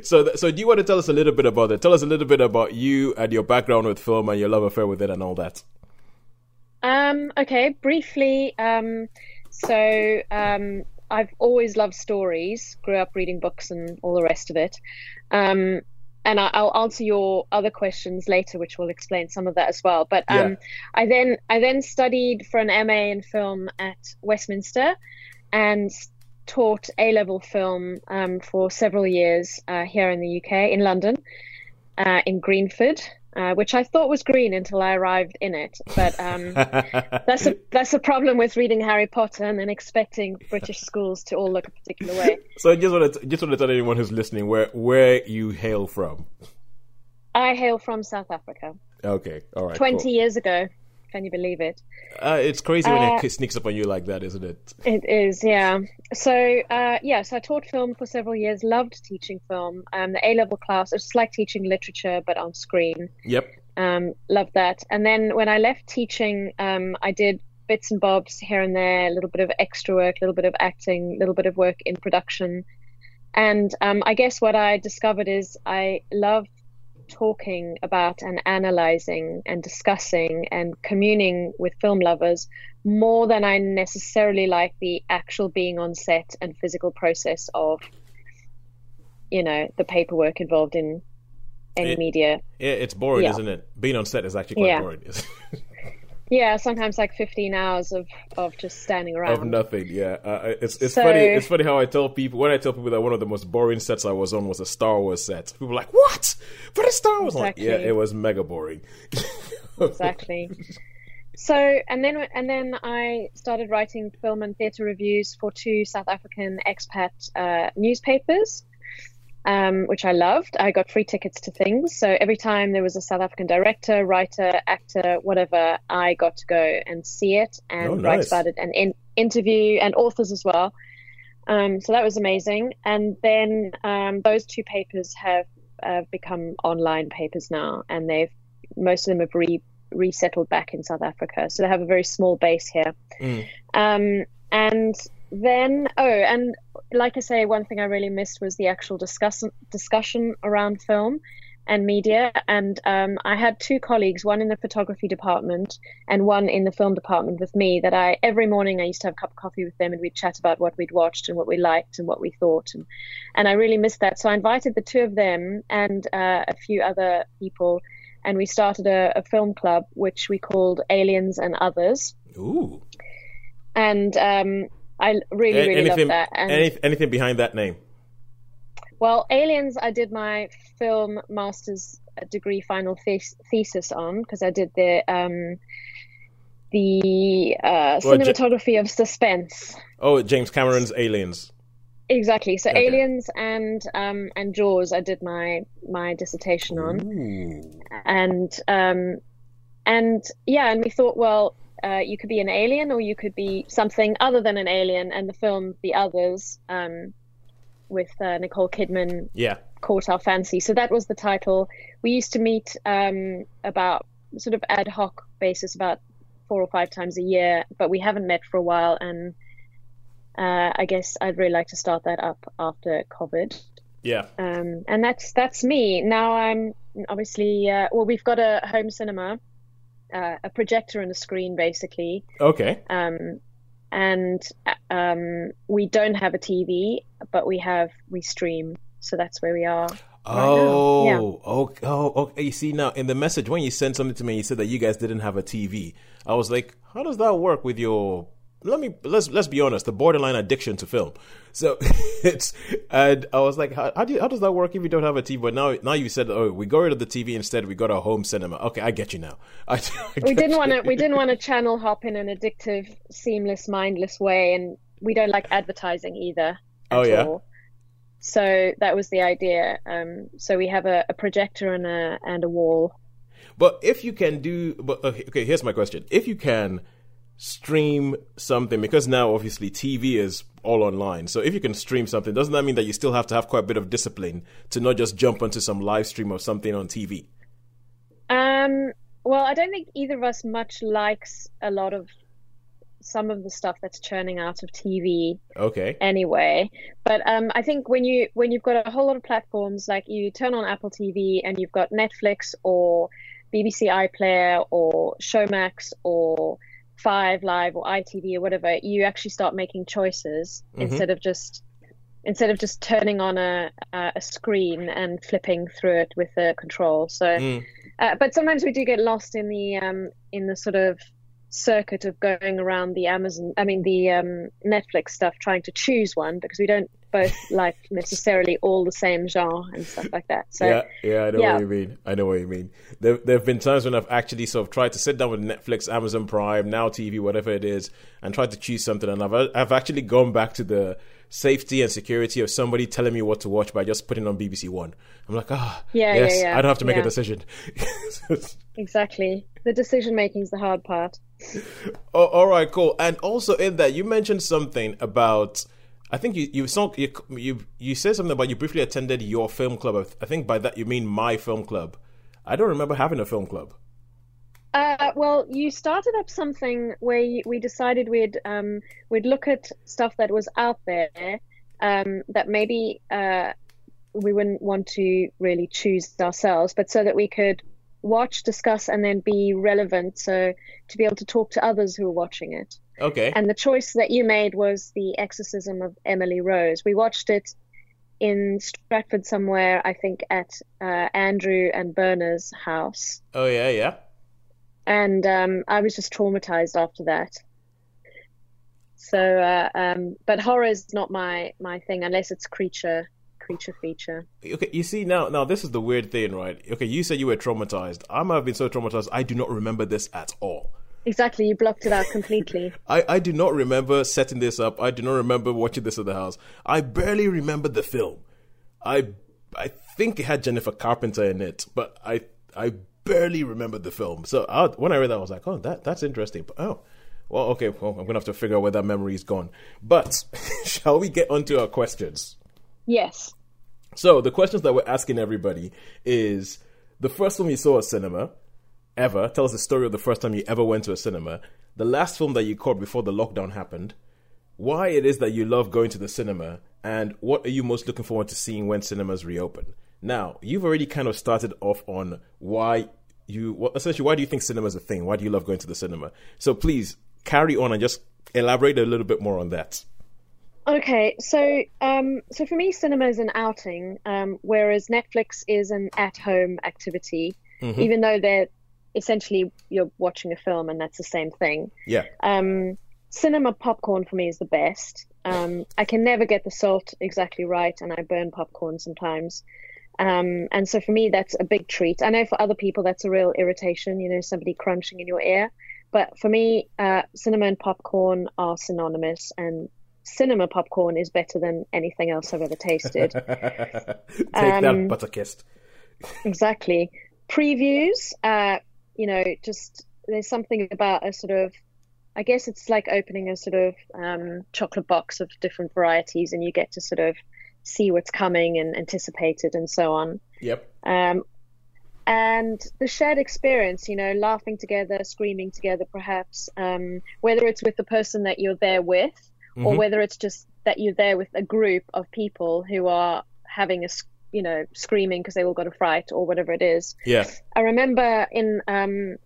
So, th- so do you want to tell us a little bit about it? Tell us a little bit about you and your background with film and your love affair with it and all that. Um, okay, briefly. Um, so um, I've always loved stories. Grew up reading books and all the rest of it. Um, and I, I'll answer your other questions later, which will explain some of that as well. But um, Yeah. I then I then studied for an MA in film at Westminster, and taught A level film um, for several years uh, here in the UK in London, uh, in Greenford. Uh, which I thought was green until I arrived in it, but um, that's a that's a problem with reading Harry Potter and then expecting British schools to all look a particular way. So, I just want to just want to tell anyone who's listening where where you hail from. I hail from South Africa. Okay, all right. Twenty cool. years ago, can you believe it? Uh, it's crazy when Uh, it sneaks up on you like that, isn't it? It is, yeah. So, uh, yeah, so I taught film for several years. Loved teaching film. Um, the A level class, it's like teaching literature but on screen. Yep. um, loved that. And then when I left teaching, um, I did bits and bobs here and there, a little bit of extra work, a little bit of acting, a little bit of work in production. And um, I guess what I discovered is I love talking about and analyzing and discussing and communing with film lovers more than I necessarily like the actual being on set and physical process of, you know, the paperwork involved in any It- media. Yeah, it's boring, Yeah. isn't it? Being on set is actually quite Yeah. boring. Yeah, sometimes like 15 hours of, of just standing around of nothing. Yeah, uh, it's it's So- funny. It's funny how I tell people when I tell people that one of the most boring sets I was on was a Star Wars set. People are like, "What? For a Star Wars?" I'm Like, yeah, it was mega boring. exactly. So, and then and then I started writing film and theatre reviews for two South African expat uh, newspapers, um, which I loved. I got free tickets to things, so every time there was a South African director, writer, actor, whatever, I got to go and see it and Oh, write about it and in, interview and authors as well. Um, so that was amazing. And then um, those two papers have uh, become online papers now, and they've most of them have re resettled back in South Africa. So they have a very small base here. Mm. Um, and then oh and like i say one thing i really missed was the actual discussion discussion around film and media. And um, i had two colleagues one in the photography department and one in the film department with me that i every morning i used to have a cup of coffee with them and we'd chat about what we'd watched and what we liked and what we thought. And, and i really missed that. So i invited the two of them and uh, a few other people and we started a, a film club which we called aliens and others. Ooh. and um, I really, really anything, love that. And any, anything behind that name? well, Aliens, I did my film master's degree final thes- thesis on because I did the um, the uh, Well, cinematography of suspense. Oh, James Cameron's Aliens. Exactly. So Okay. Aliens and um, and Jaws, I did my my dissertation on. Ooh. and um, and yeah, and we thought, well, uh, you could be an alien or you could be something other than an alien. And the film, The Others, um, with uh, Nicole Kidman, Yeah. caught our fancy. So that was the title. We used to meet um, about sort of ad hoc basis, about four or five times a year, but we haven't met for a while. And uh, I guess I'd really like to start that up after COVID Yeah. um, and that's that's me now i'm obviously uh, well we've got a home cinema uh, a projector and a screen basically Okay. um, and um, we don't have a tv but we have we stream so that's where we are Oh, Yeah. oh, oh, okay. You see now in the message when you sent something to me, you said that you guys didn't have a TV. I was like, how does that work with your? Let me let's let's be honest, the borderline addiction to film. So it's and I was like, how, how do you, how does that work if you don't have a TV? But now now you said, oh, we got rid of the TV instead. We got a home cinema. Okay, I get you now. I, I we didn't want to we didn't want to channel hop in an addictive seamless mindless way and we don't like advertising either Oh, yeah? all. so that was the idea um, so we have a, a projector and a and a wall But if you can do, but okay, here's my question: If you can stream something, because now obviously TV is all online, so if you can stream something, doesn't that mean that you still have to have quite a bit of discipline to not just jump onto some live stream of something on TV? Um, well, I don't think either of us much likes a lot of some of the stuff that's churning out of TV Okay, anyway. But um, I think when you when you've got a whole lot of platforms, like you turn on Apple TV and you've got Netflix or BBC iPlayer or Showmax or Five Live or ITV or whatever, you actually start making choices instead of just instead of just turning on a a a screen and flipping through it with a control. So. Mm. Uh, but sometimes we do get lost in the um, in the sort of circuit of going around the Amazon, I mean the um, Netflix stuff, trying to choose one because we don't both like necessarily all the same genre and stuff like that. So yeah, yeah, I know yeah. what you mean. I know what you mean. There, there have been times when I've actually sort of tried to sit down with Netflix, Amazon Prime, Now TV, whatever it is, and tried to choose something, and I've I've actually gone back to the safety and security of somebody telling me what to watch by just putting on BBC One. I'm like, ah, Yeah, yeah, yes, yeah, I don't have to make a decision. exactly, the decision making is the hard part. Oh, all right, cool. And also in that, you mentioned something about. I think you you saw you you, you said something about you briefly attended your film club. I think by that you mean my film club. I don't remember having a film club. Uh, well, you started up something where we decided we'd um, we'd look at stuff that was out there um, that maybe uh, we wouldn't want to really choose ourselves, but so that we could watch, discuss, and then be relevant. So to be able to talk to others who are watching it. Okay. And the choice that you made was the Exorcism of Emily Rose. We watched it in Stratford somewhere, I think, at uh, Andrew and Berna's house oh yeah, yeah. and um, I was just traumatized after that. So, uh, um, but horror is not my my thing unless it's creature creature feature. Okay, you see now now this is the weird thing, right? Okay, you said you were traumatized. I might have been so traumatized I do not remember this at all. Exactly, you blocked it out completely. I, I do not remember setting this up. I do not remember watching this at the house. I barely remember the film. I I think it had Jennifer Carpenter in it, but I I barely remember the film. So I, when I read that, I was like, oh, that that's interesting. But oh, well, okay, well, I'm gonna have to figure out where that memory is gone. But shall we get onto our questions? yes. So the questions that we're asking everybody is the first one we saw at cinema ever. Tell us the story of the first time you ever went to a cinema. The last film that you caught before the lockdown happened, why it is that you love going to the cinema and what are you most looking forward to seeing when cinemas reopen. Now, you've already kind of started off on why you, well, essentially, why do you think cinema is a thing? Why do you love going to the cinema? So please carry on and just elaborate a little bit more on that. Okay, so um, so for me, cinema is an outing, um, whereas Netflix is an at-home activity. Mm-hmm. Even though they're essentially you're watching a film and that's the same thing. Yeah. Um, cinema popcorn for me is the best. Um, I can never get the salt exactly right, and I burn popcorn sometimes. Um, and so for me, that's a big treat. I know for other people that's a real irritation, you know, somebody crunching in your ear. But for me, uh, cinema and popcorn are synonymous, and cinema popcorn is better than anything else I've ever tasted. Take Um, that, Butterkist. exactly. Previews, uh, you know, just there's something about a sort of, I guess it's like opening a sort of um, chocolate box of different varieties, and you get to sort of see what's coming and anticipate it and so on. Yep. Um, and the shared experience, you know, laughing together, screaming together, perhaps, um, whether it's with the person that you're there with, or Mhm. whether it's just that you're there with a group of people who are having a, you know, screaming because they all got a fright or whatever it is. Yeah. I remember in um,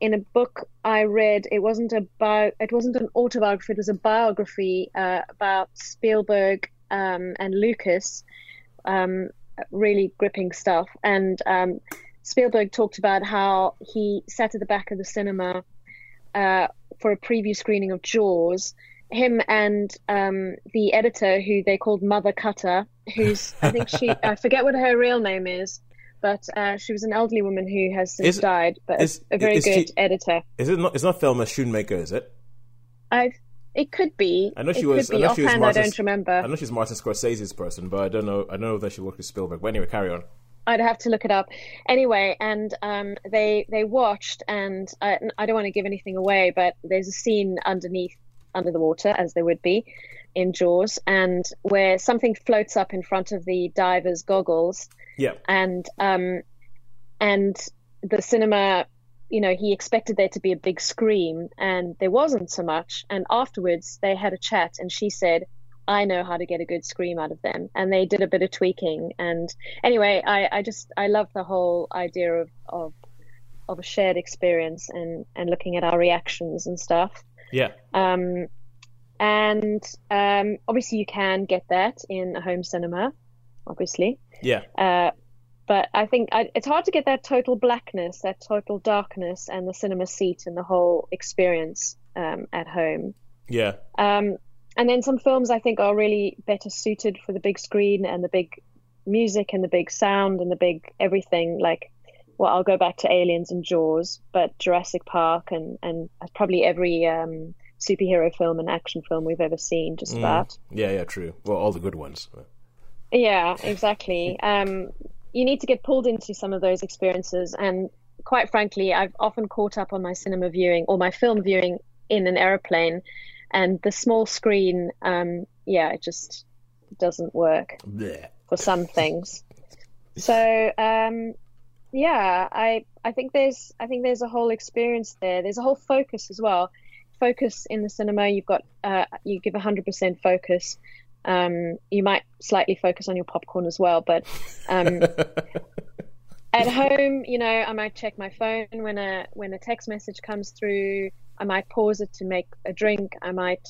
in a book I read, it wasn't about, it wasn't an autobiography, it was a biography uh, about Spielberg um, and Lucas. Um, really gripping stuff. And um, Spielberg talked about how he sat at the back of the cinema uh, for a preview screening of Jaws. Him and um, the editor, who they called Mother Cutter, who's I think she I forget what her real name is, but uh, she was an elderly woman who has since Is- died, but is- a, a very good she- editor. Is it not? It's not Thelma Schoonmaker, is it? I it could be. I know she it was. I know she was Offhand, I don't remember. I know she's Martin Scorsese's person, but I don't know. I don't know that she worked with Spielberg. But anyway, carry on. I'd have to look it up. Anyway, and um, they they watched, and I, I don't want to give anything away, but there's a scene underneath, under the water, as there would be in Jaws, and where something floats up in front of the diver's goggles, Yeah. and um, and the cinema, you know, he expected there to be a big scream, and there wasn't so much. And afterwards, they had a chat, and she said. I know how to get a good scream out of them, and they did a bit of tweaking. And anyway, I, I just I love the whole idea of, of of a shared experience and and looking at our reactions and stuff. Yeah. Um, and um, obviously you can get that in a home cinema, obviously. Yeah. Uh, but I think I, it's hard to get that total blackness, that total darkness, and the cinema seat and the whole experience um, at home. Yeah. Um, and then some films I think are really better suited for the big screen and the big music and the big sound and the big everything. Like, well, I'll go back to Aliens and Jaws, but Jurassic Park and and probably every um, superhero film and action film we've ever seen, just that, Yeah. Yeah. True. Well, all the good ones. Yeah, exactly. Um, you need to get pulled into some of those experiences, and quite frankly, I've often caught up on my cinema viewing or my film viewing in an aeroplane, and the small screen, um, yeah, it just doesn't work Blech. for some things. So, um, yeah, I I think there's I think there's a whole experience there. There's a whole focus as well. Focus in the cinema. You've got uh, you give hundred percent focus. Um, you might slightly focus on your popcorn as well, but um, at home, you know, I might check my phone when a when a text message comes through. I might pause it to make a drink. I might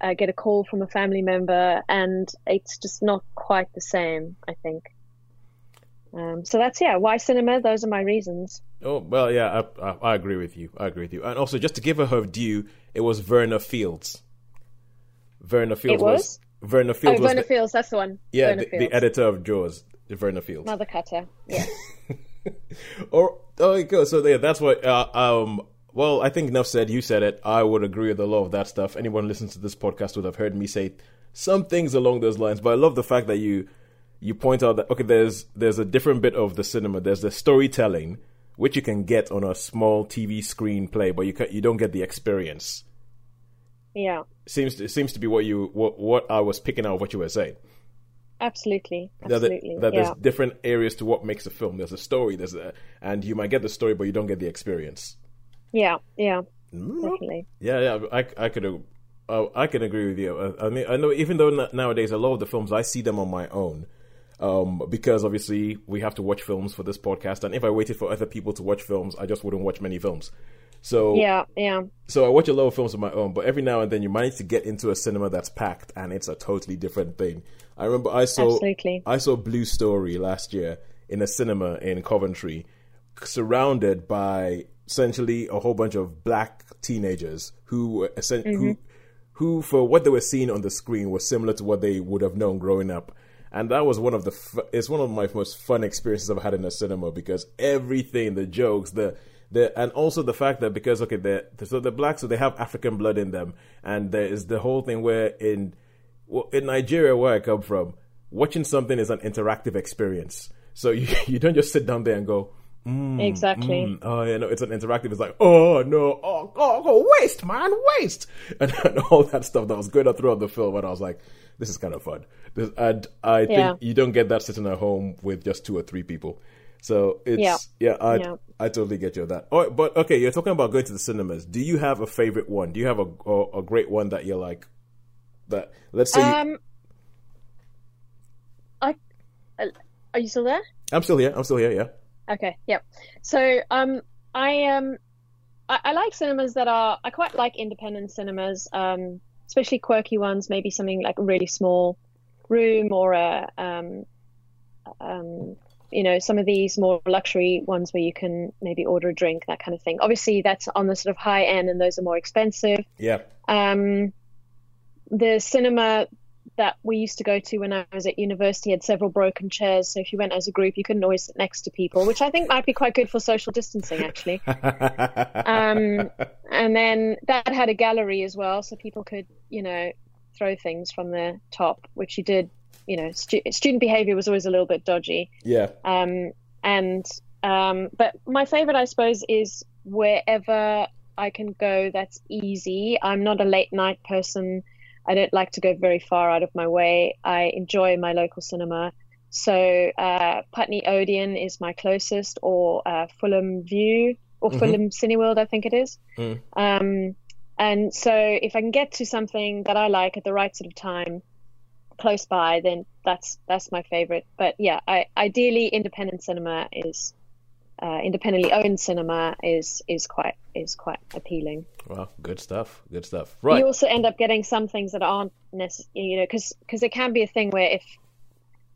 uh, get a call from a family member, and it's just not quite the same. I think. Um, so that's yeah. Why cinema? Those are my reasons. Oh well, yeah, I, I, I agree with you. I agree with you. And also, just to give her her due, it was Verna Fields. Verna Fields It was? Verna Oh, Fields was Verna the, Fields. That's the one. yeah the, the editor of Jaws, Verna Fields. Mother Cutter. Yeah. or oh, good. So yeah, that's what. Uh, um. Well, I think enough said. You said it. I would agree with a lot of that stuff. Anyone listens to this podcast would have heard me say some things along those lines. But I love the fact that you you point out that okay, there's there's a different bit of the cinema. There's the storytelling, which you can get on a small TV screen play, but you can, you don't get the experience. yeah. Seems to, seems to be what you what what I was picking out of what you were saying. Absolutely. Absolutely. that yeah. there's different areas to what makes a film. There's a story, there's a, and you might get the story, but you don't get the experience. Yeah. Yeah. Mm, Definitely. Yeah, yeah, I, I could, I can agree with you. I mean, I know even though nowadays a lot of the films I see them on my own, um, because obviously we have to watch films for this podcast, and if I waited for other people to watch films, I just wouldn't watch many films. So Yeah, yeah. so I watch a lot of films on my own, but every now and then you manage to get into a cinema that's packed, and it's a totally different thing. I remember I saw Absolutely. I saw Blue Story last year in a cinema in Coventry, surrounded by essentially a whole bunch of black teenagers who were essen- who who for what they were seeing on the screen was similar to what they would have known growing up. And that was one of the it's one of my most fun experiences I've had in a cinema because everything the jokes the the and also the fact that because okay they so the blacks so they have African blood in them. And there is the whole thing where in well, in Nigeria where I come from watching something is an interactive experience. So you you don't just sit down there and go exactly. Mm, oh, yeah, no, it's an interactive. It's like, oh no, oh, oh, oh waste, man, waste, and, and all that stuff that was going on throughout the film. And I was like, this is kind of fun. This, and I think Yeah. you don't get that sitting at home with just two or three people. So it's yeah, Yeah. I Yeah. I totally get you on that. Oh, but okay, you're talking about going to the cinemas. Do you have a favorite one? Do you have a a, a great one that you're like that? Let's say you, Um, I uh, are you still there? I'm still here. I'm still here. Yeah. Okay, yep. So um, I um, I, I like cinemas that are. I quite like independent cinemas, um, especially quirky ones. Maybe something like a really small room or a um, um, you know, some of these more luxury ones where you can maybe order a drink, that kind of thing. Obviously, that's on the sort of high end, and those are more expensive. Yeah. Um, the cinema that we used to go to when I was at university had several broken chairs. So if you went as a group, you couldn't always sit next to people, which I think might be quite good for social distancing, actually. Um, and then that had a gallery as well, so people could, you know, throw things from the top, which you did. You know, stu- student behavior was always a little bit dodgy. yeah. Um, and um, but my favorite, I suppose, is wherever I can go. That's easy. I'm not a late night person. I don't like to go very far out of my way. I enjoy my local cinema. So uh, Putney Odeon is my closest, or uh, Fulham Vue, or Fulham Cineworld, I think it is. Mm. Um, and so if I can get to something that I like at the right sort of time, close by, then that's that's my favorite. But yeah, I, ideally, independent cinema is uh, independently owned cinema is is quite is quite appealing. Well, good stuff. Good stuff. Right. You also end up getting some things that aren't necessary, you know, because because it can be a thing where if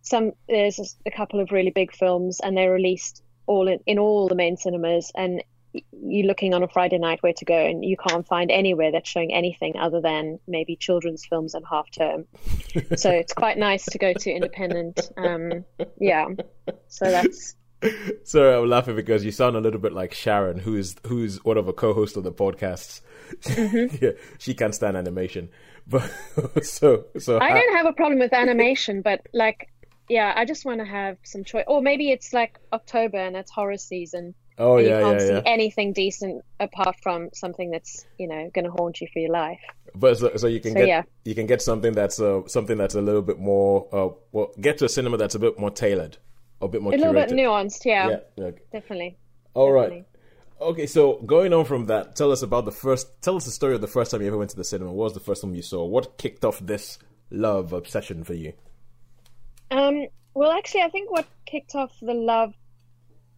some there's a couple of really big films and they're released all in, in all the main cinemas and you're looking on a Friday night where to go and you can't find anywhere that's showing anything other than maybe children's films and half term. so it's quite nice to go to independent. Um, yeah. So that's Sorry, I'm laughing because you sound a little bit like Sharon, who is who's one of the co-hosts of the podcasts. Mm-hmm. yeah, she can't stand animation, but so so I don't have a problem with animation, but like, yeah, I just want to have some choice. Or maybe it's like October and it's horror season. oh yeah, you can't yeah, see yeah. anything decent apart from something that's you know going to haunt you for your life. But so, so you can So, get yeah. you can get something that's uh, something that's a little bit more uh, well, get to a cinema that's a bit more tailored, a bit more A little bit nuanced, yeah, Yeah, yeah. definitely. All right. Definitely. Okay, so going on from that, tell us about the first. Tell us the story of the first time you ever went to the cinema. What was the first time you saw? What kicked off this love obsession for you? Um, well, actually, I think what kicked off the love,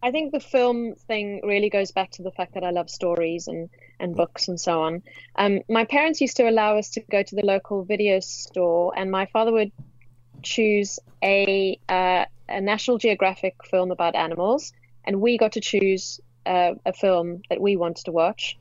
I think the film thing really goes back to the fact that I love stories and, and books and so on. Um, my parents used to allow us to go to the local video store, and my father would choose a uh, a National Geographic film about animals, and we got to choose uh, a film that we wanted to watch.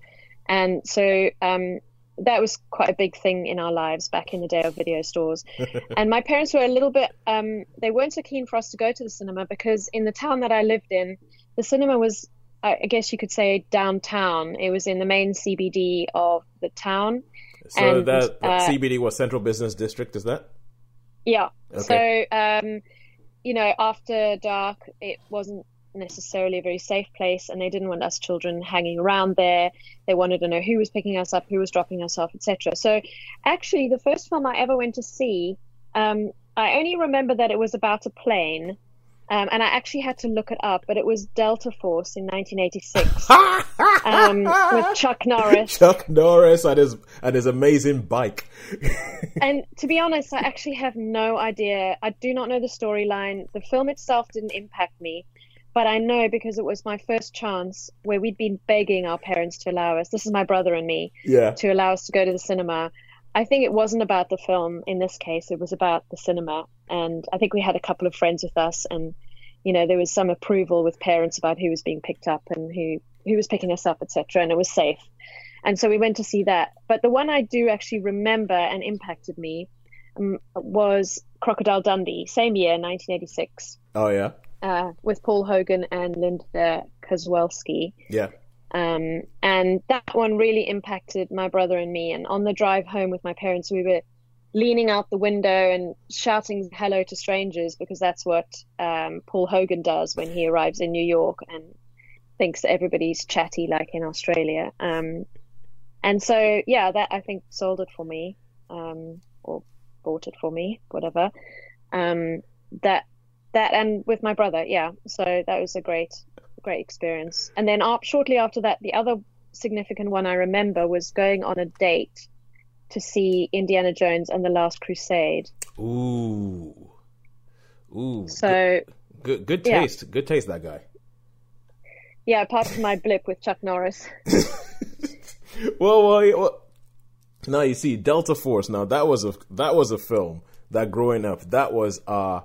And so um, that was quite a big thing in our lives back in the day of video stores. and my parents were a little bit, um, they weren't so keen for us to go to the cinema because in the town that I lived in, the cinema was, I guess you could say, downtown. It was in the main CBD of the town. So And, that, that uh, CBD was Central Business District, is that? Yeah. Okay. So, um, you know, after dark, it wasn't necessarily a very safe place, and they didn't want us children hanging around there. They wanted to know who was picking us up, who was dropping us off, etc. So, actually, the first film I ever went to see, um, I only remember that it was about a plane, Um, and I actually had to look it up, but it was Delta Force in 1986 um, with Chuck Norris. Chuck Norris and his and his amazing bike. and to be honest, I actually have no idea. I do not know the storyline. The film itself didn't impact me, but I know because it was my first chance where we'd been begging our parents to allow us. This is my brother and me Yeah. to allow us to go to the cinema. I think it wasn't about the film in this case, it was about the cinema. And I think we had a couple of friends with us, and you know, there was some approval with parents about who was being picked up and who, who was picking us up, etc. And it was safe. And so we went to see that. But the one I do actually remember and impacted me um, was Crocodile Dundee, same year, 1986, Oh yeah. uh, with Paul Hogan and Linda Kozlowski. Yeah. Um, and that one really impacted my brother and me. And on the drive home with my parents, we were leaning out the window and shouting hello to strangers because that's what um, Paul Hogan does when he arrives in New York and thinks everybody's chatty like in Australia. Um, and so, yeah, that I think sold it for me um, or bought it for me, whatever. Um, that that and with my brother, yeah. So that was a great great experience. And then up, shortly after that, the other significant one I remember was going on a date to see Indiana Jones and the Last Crusade. Ooh. Ooh. So good, good yeah. taste. Good taste, that guy. yeah, apart from my blip with Chuck Norris. well, well, well, now you see Delta Force. Now that was a that was a film that growing up that was uh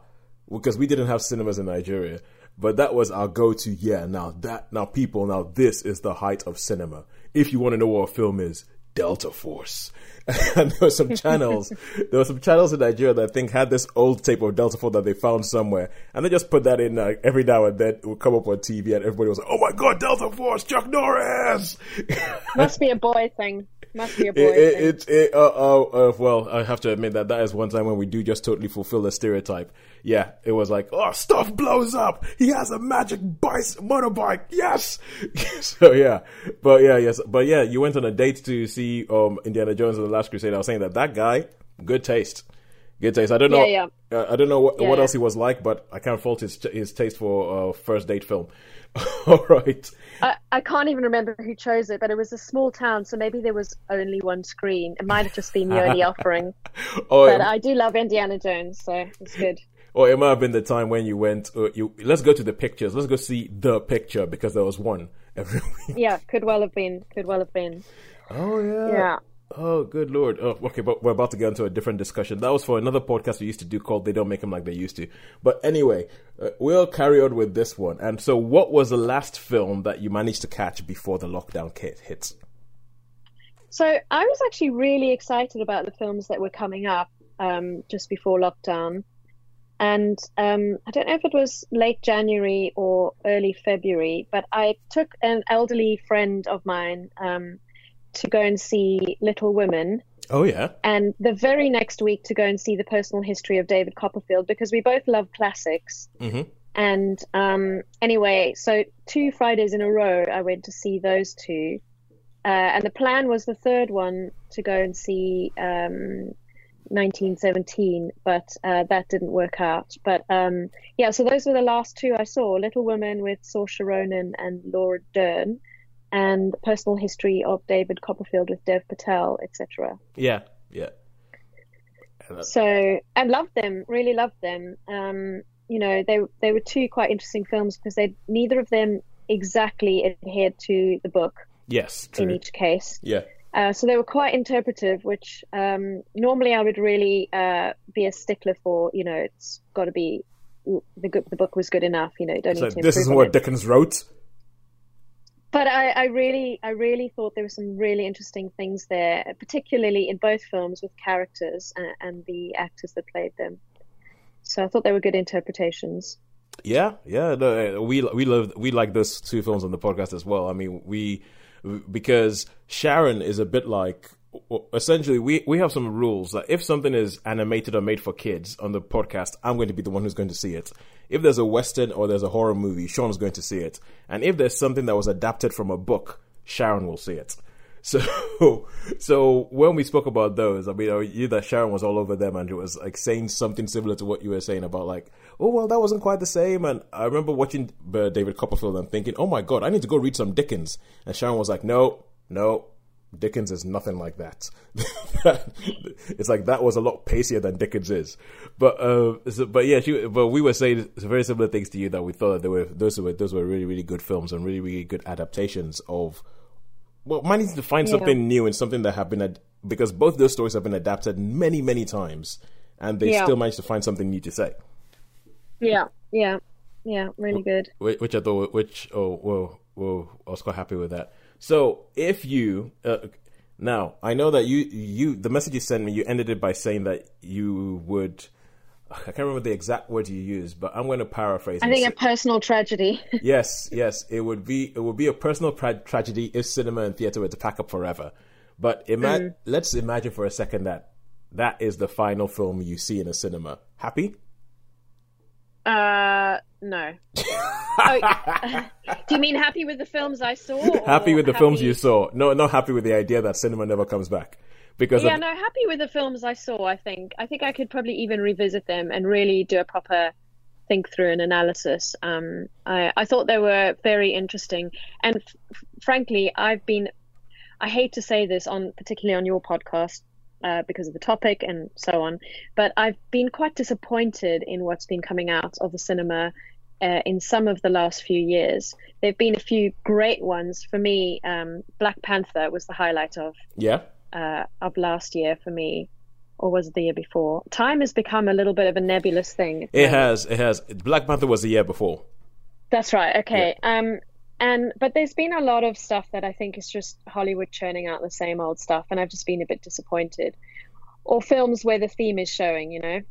because we didn't have cinemas in Nigeria, but that was our go-to. Yeah, now that now people now this is the height of cinema. If you want to know what a film is, Delta Force. and there were some channels, there were some channels in Nigeria that I think had this old tape of Delta Force that they found somewhere, and they just put that in uh, every now and then. It would come up on TV, and everybody was like, "Oh my god, Delta Force, Chuck Norris!" Must be a boy thing. Must be a boy it, it, it, uh, uh, uh, well, I have to admit that that is one time when we do just totally fulfill the stereotype. Yeah, it was like, oh, stuff blows up. He has a magic bice motorbike. Yes. so yeah, but yeah, yes, but yeah, you went on a date to see um Indiana Jones and the Last Crusade. I was saying that that guy, good taste, good taste. I don't know, Yeah, Uh, I don't know what, Yeah, what yeah. else he was like, but I can't fault his his taste for uh, first date film. All right. I, I can't even remember who chose it, but it was a small town, so maybe there was only one screen. It might have just been the only offering. Oh, But I do love Indiana Jones, so it's good. Or it might have been the time when you went. Uh, you let's go to the pictures. Let's go see the picture because there was one every week. Yeah, could well have been. Could well have been. Oh yeah. Yeah. Oh, good lord. Oh, okay, but we're about to get into a different discussion. That was for another podcast we used to do called "They Don't Make Them Like They Used to." But anyway, uh, we'll carry on with this one. And so, what was the last film that you managed to catch before the lockdown hit? hits? So I was actually really excited about the films that were coming up um, just before lockdown. And um, I don't know if it was late January or early February, but I took an elderly friend of mine um, to go and see Little Women. Oh yeah. And the very next week to go and see the personal history of David Copperfield because we both love classics. Mhm. And um, anyway, so two Fridays in a row, I went to see those two. Uh, and the plan was the third one to go and see um, 1917, but uh, that didn't work out. But um, yeah, so those were the last two I saw Little Women with Saoirse Ronan and Laura Dern, and Personal History of David Copperfield with Dev Patel, etc. Yeah. Yeah. And So and loved them, really loved them. Um, you know, they they were two quite interesting films because they neither of them exactly adhered to the book yes. in each case. Yeah. Uh, so they were quite interpretive, which um, normally I would really uh, be a stickler for. You know, it's got to be the the book was good enough. You know, don't So need to this is what it. Dickens wrote. But I, I really, I really thought there were some really interesting things there, particularly in both films with characters and, and the actors that played them. So I thought they were good interpretations. Yeah, yeah. No, uh, we we love we like those two films on the podcast as well. I mean, we because Sharon is a bit like essentially we we have some rules that if something is animated or made for kids on the podcast, I'm going to be the one who's going to see it. If there's a western or there's a horror movie, Sean's going to see it, and if there's something that was adapted from a book, Sharon will see it. So, so when we spoke about those, I mean, you that Sharon was all over them, and it was like saying something similar to what you were saying about like, oh well, that wasn't quite the same. And I remember watching uh, David Copperfield and thinking, oh my god, I need to go read some Dickens. And Sharon was like, no, no, Dickens is nothing like that. it's like that was a lot pacier than Dickens is. But uh, so, but yeah, she, but we were saying very similar things to you that we thought that they were those were those were really really good films and really really good adaptations of. Well, managing to find Yeah. something new and something that have been ad- because both those stories have been adapted many many times, and they Yeah. still managed to find something new to say. Yeah, yeah, yeah. Really good. Whi- which I thought, which oh, well, well, I was quite happy with that. So if you uh, now, I know that you you the message you sent me, you ended it by saying that you would. I can't remember the exact words you used, but I'm going to paraphrase. I think a personal tragedy. yes, yes, it would be it would be a personal tra- tragedy if cinema and theater were to pack up forever. But ima- Mm. let's imagine for a second that that is the final film you see in a cinema. Happy? Uh, no. oh, do you mean happy with the films I saw? happy with the films you saw. No, not happy with the idea that cinema never comes back. Because Yeah, of, no, happy with the films I saw. I think. I think I could probably even revisit them and really do a proper think through an analysis. Um, I, I thought they were very interesting, and f- frankly, I've been. I hate to say this on particularly on your podcast uh, because of the topic and so on, but I've been quite disappointed in what's been coming out of the cinema. Uh, in some of the last few years, there've been a few great ones. For me, um, Black Panther was the highlight of yeah, uh, of last year for me, or was it the year before? Time has become a little bit of a nebulous thing. it has. It has. Black Panther was the year before. That's right. Okay. Um, and but there's been a lot of stuff that I think is just Hollywood churning out the same old stuff, and I've just been a bit disappointed. Or films where the theme is showing, you know,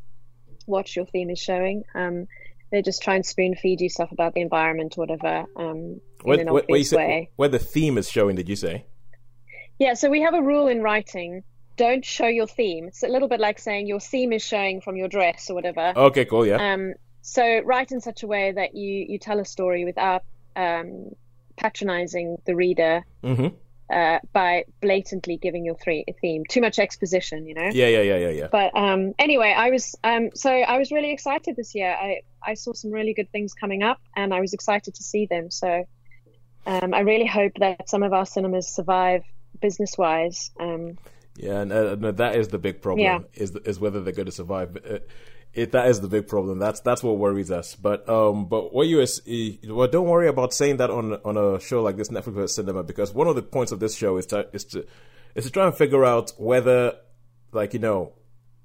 what your theme is showing. Um, they just try and spoon feed you stuff about the environment or whatever. Um, Where, in an where, where, you obvious say, way. where the theme is showing, did you say? Yeah, so we have a rule in writing: don't show your theme. It's a little bit like saying your theme is showing from your dress or whatever. Okay, cool. Yeah. Um, so write in such a way that you you tell a story without um, patronizing the reader hmm uh, by blatantly giving your three theme. Too much exposition, you know. Yeah, yeah, yeah, yeah, yeah. But um, anyway, I was um, so I was really excited this year. I I saw some really good things coming up, and I was excited to see them. So um, I really hope that some of our cinemas survive business wise. Um, Yeah, and uh, no, that is the big problem. Yeah. Is is whether they're going to survive. Uh, It, that is the big problem. That's that's what worries us. But um, but what you well, don't worry about saying that on on a show like this Netflix versus Cinema because one of the points of this show is to is to is to try and figure out whether like you know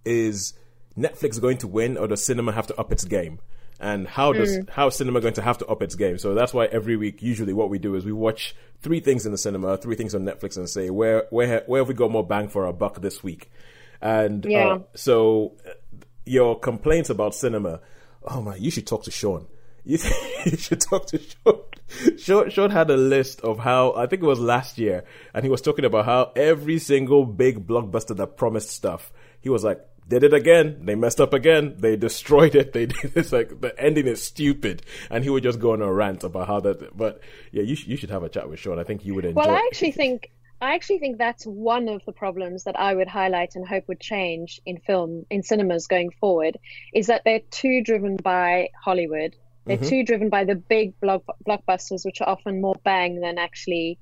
is Netflix going to win or does cinema have to up its game? And how does how is cinema going to have to up its game? So that's why every week, usually, what we do is we watch three things in the cinema, three things on Netflix, and say where where where have we got more bang for our buck this week? And Yeah. uh, so uh, your complaints about cinema, oh my, you should talk to Sean. You, you should talk to Sean. Sean. Sean had a list of how I think it was last year, and he was talking about how every single big blockbuster that promised stuff, he was like, did it again. They messed up again. They destroyed it. They did this like the ending is stupid, and he would just go on a rant about how that. But yeah, you sh- you should have a chat with Sean. I think you would enjoy. Well, I actually think I actually think that's one of the problems that I would highlight and hope would change in film in cinemas going forward is that they're too driven by Hollywood. They're too driven by the big block, blockbusters, which are often more bang than actually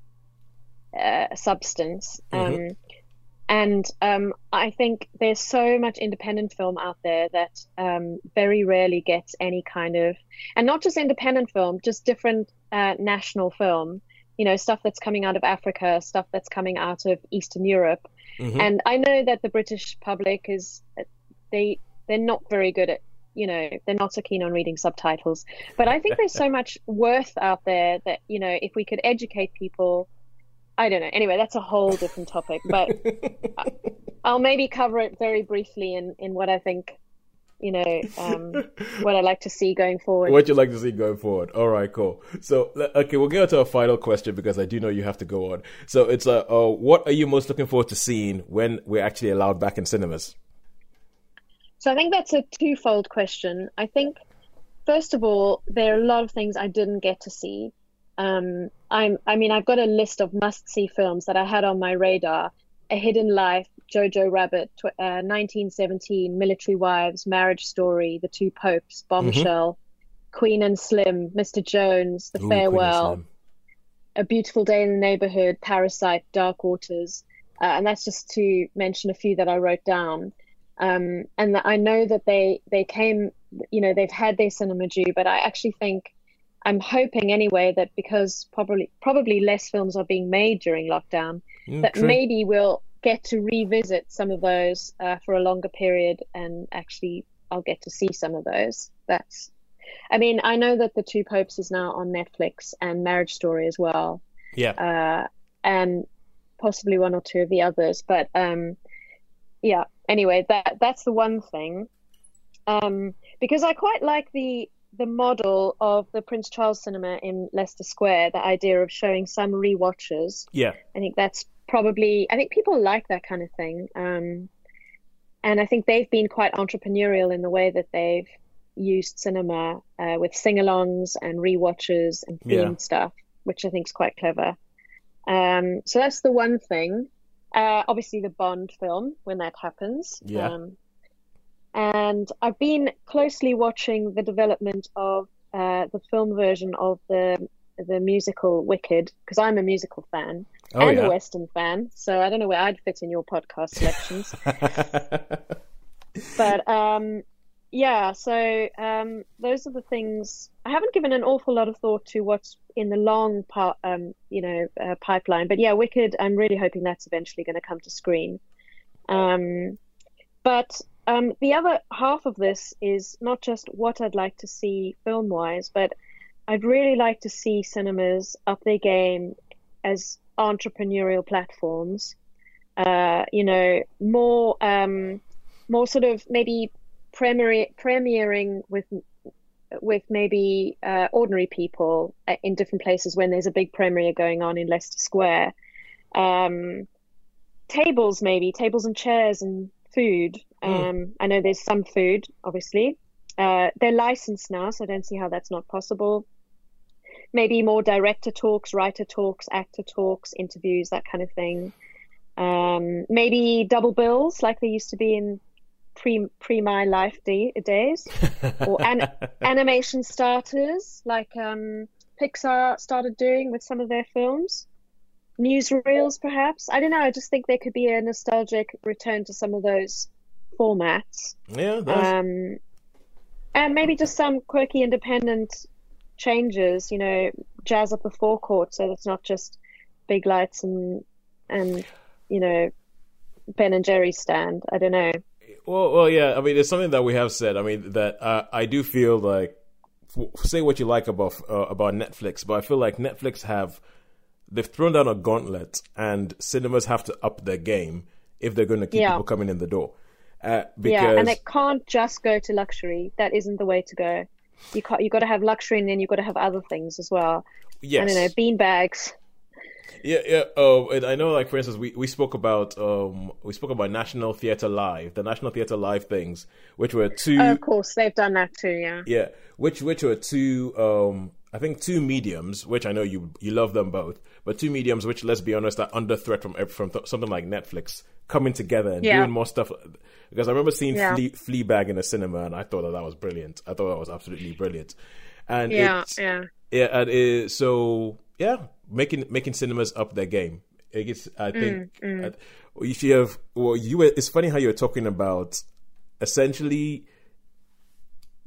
uh, substance. Um, and um, I think there's so much independent film out there that um, very rarely gets any kind of, and not just independent film, just different uh, national film. You know, stuff that's coming out of Africa, stuff that's coming out of Eastern Europe. Mhm. And I know that the British public is they they're not very good at you know they're not so keen on reading subtitles. But I think there's so much worth out there that you know if we could educate people. I don't know. Anyway, that's a whole different topic, but I'll maybe cover it very briefly in, in what I think, you know, um, what I like to see going forward. what you like to see going forward. All right, cool. So, okay, we'll get to a final question because I do know you have to go on. So, it's uh, uh, what are you most looking forward to seeing when we're actually allowed back in cinemas? So I think that's a twofold question. I think, first of all, there are a lot of things I didn't get to see. Um, I'm, I mean, I've got a list of must-see films that I had on my radar: A Hidden Life, Jojo Rabbit, tw- uh, 1917, Military Wives, Marriage Story, The Two Popes, Bombshell, Queen and Slim, Mr. Jones, The Ooh, Farewell, A Beautiful Day in the Neighborhood, Parasite, Dark Waters, uh, and that's just to mention a few that I wrote down. Um, and that I know that they they came, you know, they've had their cinema due, but I actually think I'm hoping anyway that because probably probably less films are being made during lockdown, Mm, that true. maybe we'll get to revisit some of those uh, for a longer period, and actually I'll get to see some of those. That's, I mean, I know that the Two Popes is now on Netflix and Marriage Story as well Yeah. uh, and possibly one or two of the others. But um, yeah, anyway, that that's the one thing. Um, because I quite like the the model of the Prince Charles Cinema in Leicester Square. The idea of showing some rewatches. yeah. I think that's probably. I think people like that kind of thing. Um, and I think they've been quite entrepreneurial in the way that they've used cinema uh, with sing-alongs and rewatches and themed Yeah. stuff, which I think is quite clever. Um, so that's the one thing. Uh, obviously, the Bond film when that happens. Yeah. Um, and I've been closely watching the development of uh, the film version of the the musical Wicked because I'm a musical fan Oh and a yeah. Western fan. So I don't know where I'd fit in your podcast selections. but um, yeah, so um, those are the things. I haven't given an awful lot of thought to what's in the long part, um, you know, uh, pipeline. But yeah, Wicked. I'm really hoping that's eventually going to come to screen. Um, but um, the other half of this is not just what I'd like to see film wise, but I'd really like to see cinemas up their game as entrepreneurial platforms. Uh, you know, more um, more sort of maybe premiere, premiering with with maybe uh, ordinary people uh, in different places when there's a big premiere going on in Leicester Square. Um, tables, maybe tables and chairs and food. Um, I know there's some food, obviously. Uh, they're licensed now, so I don't see how that's not possible. Maybe more director talks, writer talks, actor talks, interviews, that kind of thing. Um, maybe double bills like they used to be in pre pre my life day, days, or an, animation starters like um, Pixar started doing with some of their films. Newsreels, perhaps. I don't know. I just think there could be a nostalgic return to some of those formats. yeah. Um, and maybe just some quirky independent changes, you know, jazz up the forecourt so it's not just big lights and and you know Ben and Jerry stand. I don't know. Well, well, yeah. I mean, it's something that we have said. I mean, that uh, I do feel like say what you like about uh, about Netflix, but I feel like Netflix have they've thrown down a gauntlet, and cinemas have to up their game if they're going to keep Yeah. people coming in the door. Uh, because Yeah, and it can't just go to luxury. That isn't the way to go. You can't. You got to have luxury, and then you got to have other things as well. yes, I don't know, bean bags. Yeah, yeah. Oh, and I know, like for instance, we, we spoke about um we spoke about National Theatre Live, the National Theatre Live things, which were two Oh, of course, they've done that too. Yeah. yeah, which which were two um I think two mediums, which I know you you love them both, but two mediums which let's be honest are under threat from from th- something like Netflix coming together and Yeah. doing more stuff. Because I remember seeing Yeah. Flea, Fleabag in a cinema, and I thought that that was brilliant. I thought that was absolutely brilliant. And Yeah, yeah. yeah, and it, so yeah, making making cinemas up their game. It gets, I think, Mm, uh, you have. Well, you. were- It's funny how you're talking about essentially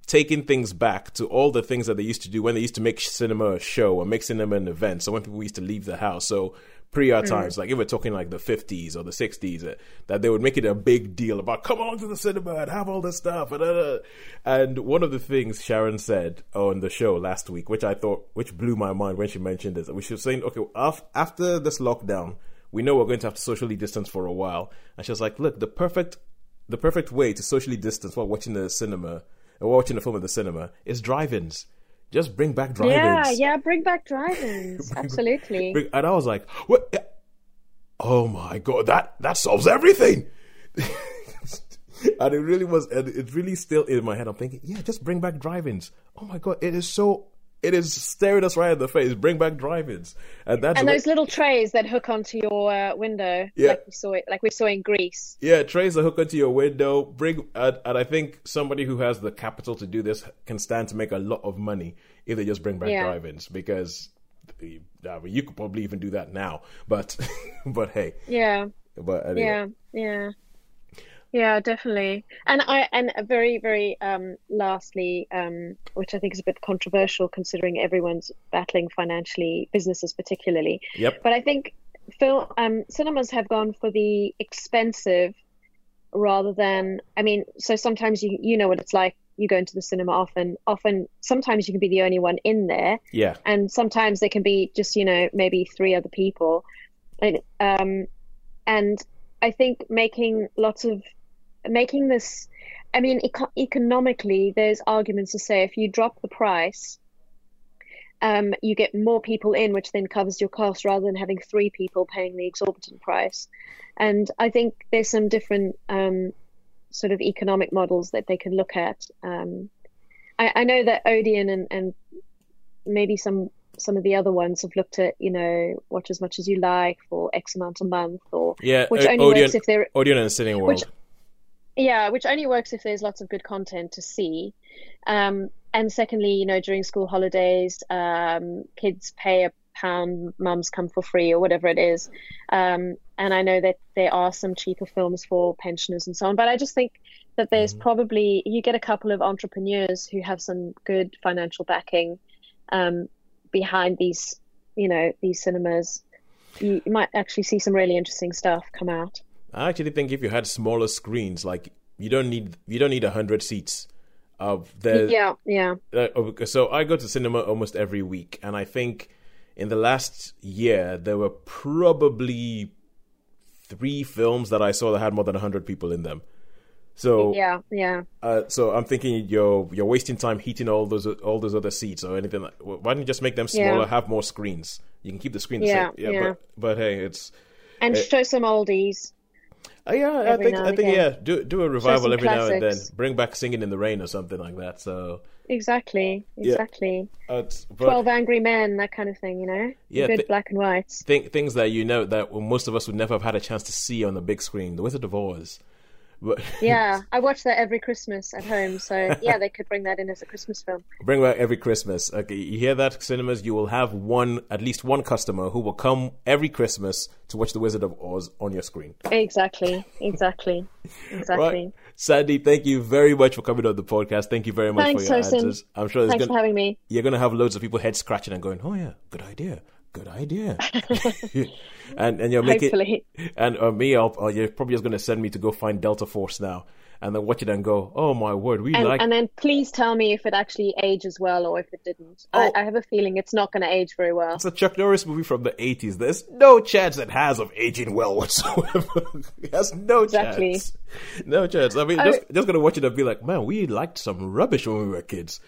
taking things back to all the things that they used to do when they used to make cinema a show or make cinema an event. So when people used to leave the house, so pre our times, like if we're talking like the 50s or the 60s, uh, that they would make it a big deal about come on to the cinema and have all this stuff. And, uh, and one of the things Sharon said on the show last week, which I thought, which blew my mind when she mentioned this, we should saying, okay, af- after this lockdown, we know we're going to have to socially distance for a while. And she was like, look, the perfect, the perfect way to socially distance while watching the cinema or watching a film at the cinema is drive-ins. Just bring back drive-ins. Yeah, yeah, bring back drive-ins. Absolutely. Bring- And I was like, what? Oh my god, that that solves everything. and it really was, and it really still in my head. I'm thinking, yeah, just bring back drive-ins. Oh my god, it is so It is staring us right in the face. Bring back drive-ins, and that's and those little trays that hook onto your uh, window, Yeah. like we saw it, like we saw in Greece. Yeah, trays that hook onto your window. Bring and, and I think somebody who has the capital to do this can stand to make a lot of money if they just bring back Yeah. drive-ins because I mean, you could probably even do that now. But but hey, Yeah, but anyway. yeah, yeah, yeah, definitely. And I and very very um, lastly, um, which I think is a bit controversial considering everyone's battling financially, businesses particularly. Yep. But I think film um, cinemas have gone for the expensive rather than. I mean, so sometimes you you know what it's like. You go into the cinema often. Often, sometimes you can be the only one in there, Yeah. and sometimes there can be just you know maybe three other people. And, um, and I think making lots of making this. I mean, eco- economically, there's arguments to say if you drop the price, um, you get more people in, which then covers your cost rather than having three people paying the exorbitant price. And I think there's some different um, sort of economic models that they can look at. Um, I, I know that Odeon and, and maybe some some of the other ones have looked at, you know, watch as much as you like for X amount a month, or Yeah. which only Odeon, works if they're Odeon and Cineworld. World. which yeah, which only works if there's lots of good content to see. Um, and secondly, you know, during school holidays, um, kids pay a pound, mums come for free, or whatever it is. Um, and I know that there are some cheaper films for pensioners and so on, but I just think that there's probably you get a couple of entrepreneurs who have some good financial backing um, behind these, you know, these cinemas. You, you might actually see some really interesting stuff come out. I actually think if you had smaller screens, like you don't need you don't need a hundred seats. Uh, there, Yeah, yeah. uh, so I go to cinema almost every week, and I think in the last year there were probably three films that I saw that had more than hundred people in them. So Yeah, yeah. uh, so I'm thinking you're you're wasting time heating all those all those other seats or anything. Like, why don't you just make them smaller? Yeah. Have more screens. You can keep the screen the Yeah, same. yeah. But, but hey, it's And Uh, show some oldies. Uh, yeah. I think I think again. yeah. Do do a revival every now and then. Bring back Singing in the Rain or something like that. So Exactly, exactly. uh, but- Twelve Angry Men, that kind of thing, you know. Yeah, Good thi- black and whites. Think, things that you know that most of us would never have had a chance to see on the big screen. The Wizard of Oz. But Yeah, I watch that every Christmas at home. So yeah, they could bring that in as a Christmas film. bring back every Christmas. Okay, you hear that, cinemas? You will have one, at least one customer who will come every Christmas to watch The Wizard of Oz on your screen. Exactly, exactly, exactly. Right, Sandy, thank you very much for coming on the podcast. Thank you very much Thanks, for your Tosin. answers. I'm sure there's Thanks gonna, for having me. you're going to have loads of people head scratching and going, "Oh yeah, good idea, good idea," and and you're making Hopefully. and uh, me, I'll, uh, you're probably just going to send me to go find Delta Force now, and then watch it and go, "Oh my word, we And, like." and then please tell me if it actually ages well or if it didn't. Oh. I, I have a feeling it's not going to age very well. It's a Chuck Norris movie from the 80s. There's no chance it has of aging well whatsoever. it has no Exactly. chance. No chance. I mean, I- just, just gonna watch it and be like, man, we liked some rubbish when we were kids.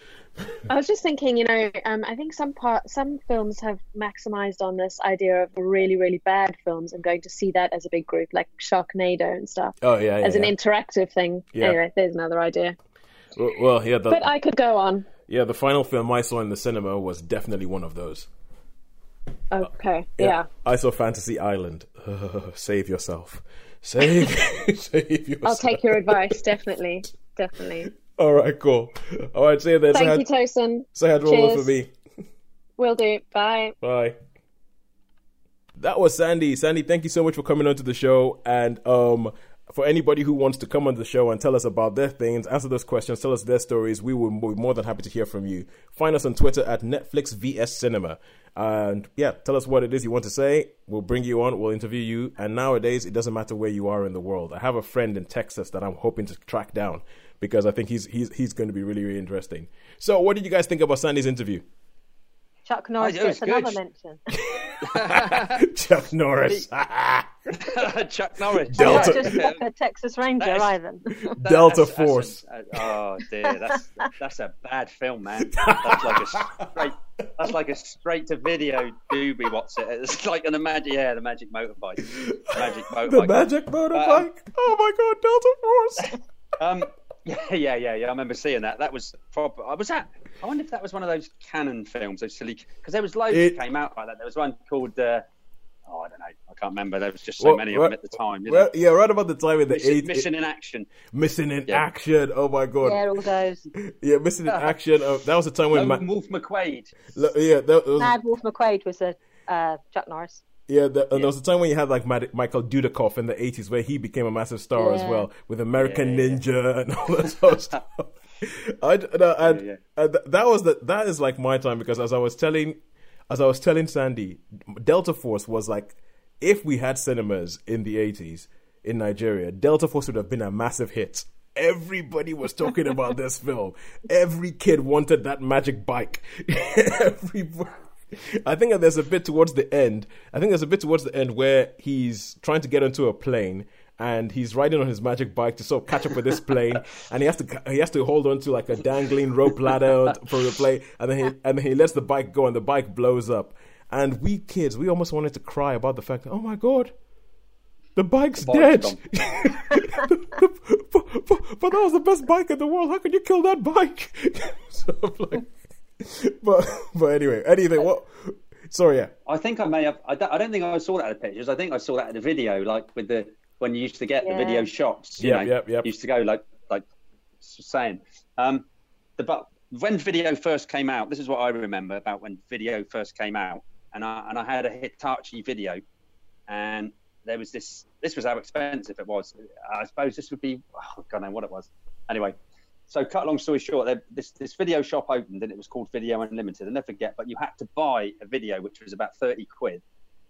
I was just thinking, you know, um, I think some part, some films have maximized on this idea of really, really bad films and going to see that as a big group, like Sharknado and stuff, Oh, yeah, yeah. as an yeah. interactive thing. Yeah. Anyway, there's another idea. well, well, yeah, the, But I could go on. yeah, the final film I saw in the cinema was definitely one of those. Okay, yeah. I saw Fantasy Island. save yourself. Save, save yourself. I'll take your advice, definitely, definitely. All right, cool. All right, say that. Say Thank hi, you, Tosin. say hi to Cheers. for me. Will do. Bye. Bye. That was Sandy. Sandy, thank you so much for coming onto the show. And um, for anybody who wants to come on the show and tell us about their things, answer those questions, tell us their stories, we will be more than happy to hear from you. Find us on Twitter at Netflix VS Cinema. And yeah, tell us what it is you want to say. We'll bring you on, we'll interview you. And nowadays, it doesn't matter where you are in the world. I have a friend in Texas that I'm hoping to track down because I think he's he's he's going to be really really interesting. So, what did you guys think about Sandy's interview? Chuck Norris it was gets another good. mention. Chuck Norris. Chuck Norris. Delta- just like a Texas Ranger That is- either. That- Delta that's- that's a- Force. oh dear, that's that's a bad film, man. That's like a straight. That's like a straight to video doobie. What's it? It's like an the magic. Yeah, the magic motorbike. Magic motorbike. The magic motorbike. oh my god, Delta Force. Um, Yeah, yeah, yeah, yeah. I remember seeing that. That was proper. Was that? I wonder if that was one of those Cannon films, those silly. Because there was loads It- that came out like that. There was one called. Uh, oh, I don't know. I can't remember. There was just so Well, many of them at the time. you Well, know. yeah, right about the time in the Mission, eight, Mission in Action. missing in Yeah. action. Oh my god, Yeah, all those. yeah, missing in action. Uh, that was the time when, Lone Ma- Wolf McQuaid. lo- yeah, that was, Mad Wolf McQuaid was a uh, Chuck Norris. Yeah, the, and there was a time when you had like Mad- Michael Dudikoff in the eighties, where he became a massive star as well with American Yeah, yeah, Ninja and all that sort of stuff. I d- no, and, Yeah, and that was the that is like my time because as I was telling, as I was telling Sandy, Delta Force was like if we had cinemas in the eighties in Nigeria, Delta Force would have been a massive hit. Everybody was talking about this film. Every kid wanted that magic bike. Everybody. I think that there's a bit towards the end. I think there's a bit towards the end where he's trying to get onto a plane and he's riding on his magic bike to sort of catch up with this plane, and he has to he has to hold on to like a dangling rope ladder for the plane, and then he and then he lets the bike go, and the bike blows up. And we kids, we almost wanted to cry about the fact that oh my god, the bike's bike's dead. but, but- but that was the best bike in the world. How could you kill that bike? so I'm like, but but anyway, anything. What? Sorry, yeah. I think I may have. I don't, I don't think I saw that in the pictures. I think I saw that in the video, like with the when you used to get Yeah. the video shots. You Yep, know, yep, yep. Used to go like like saying. Um, the but when video first came out, this is what I remember about when video first came out, and I and I had a Hitachi video, and there was this. This was how expensive it was. I suppose this would be. Oh, God, I know what it was. Anyway, so cut long story short, this this video shop opened and it was called Video Unlimited. I never forget, but you had to buy a video which was about thirty quid,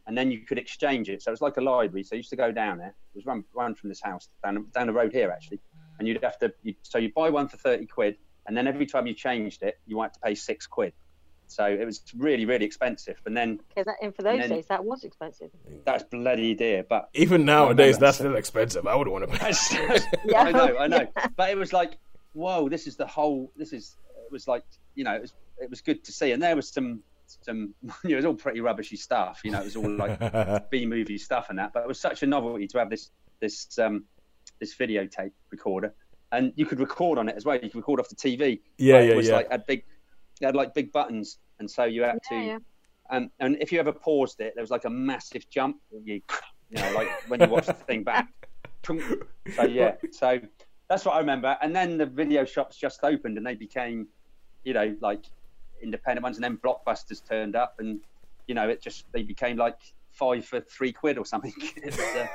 and then you could exchange it. So it was like a library. So I used to go down there. It was run run from this house down down the road here actually, and you'd have to. You, so you buy one for thirty quid, and then every time you changed it, you had to pay six quid. So it was really really expensive. And then Okay, that, and for those then- days, that was expensive. that's bloody dear. But Even nowadays, that's still expensive. I wouldn't want to pay. Yeah. I know, I know. But it was like, whoa, this is the whole. This is. It was like, you know, it was. It was good to see, and there was some. Some, you know, it was all pretty rubbishy stuff. You know, it was all like B movie stuff and that. But it was such a novelty to have this this um this videotape recorder, and you could record on it as well. You could record off the TV. Yeah, Like, yeah, it was yeah. like had big, it had like big buttons, and so you had to. Yeah, yeah. Um, and if you ever paused it, there was like a massive jump. You, you know, like when you watch the thing back. So yeah, so that's what I remember. And then the video shops just opened, and they became, you know, like independent ones. And then blockbusters turned up, and you know, it just they became like five for three quid or something. It was, uh,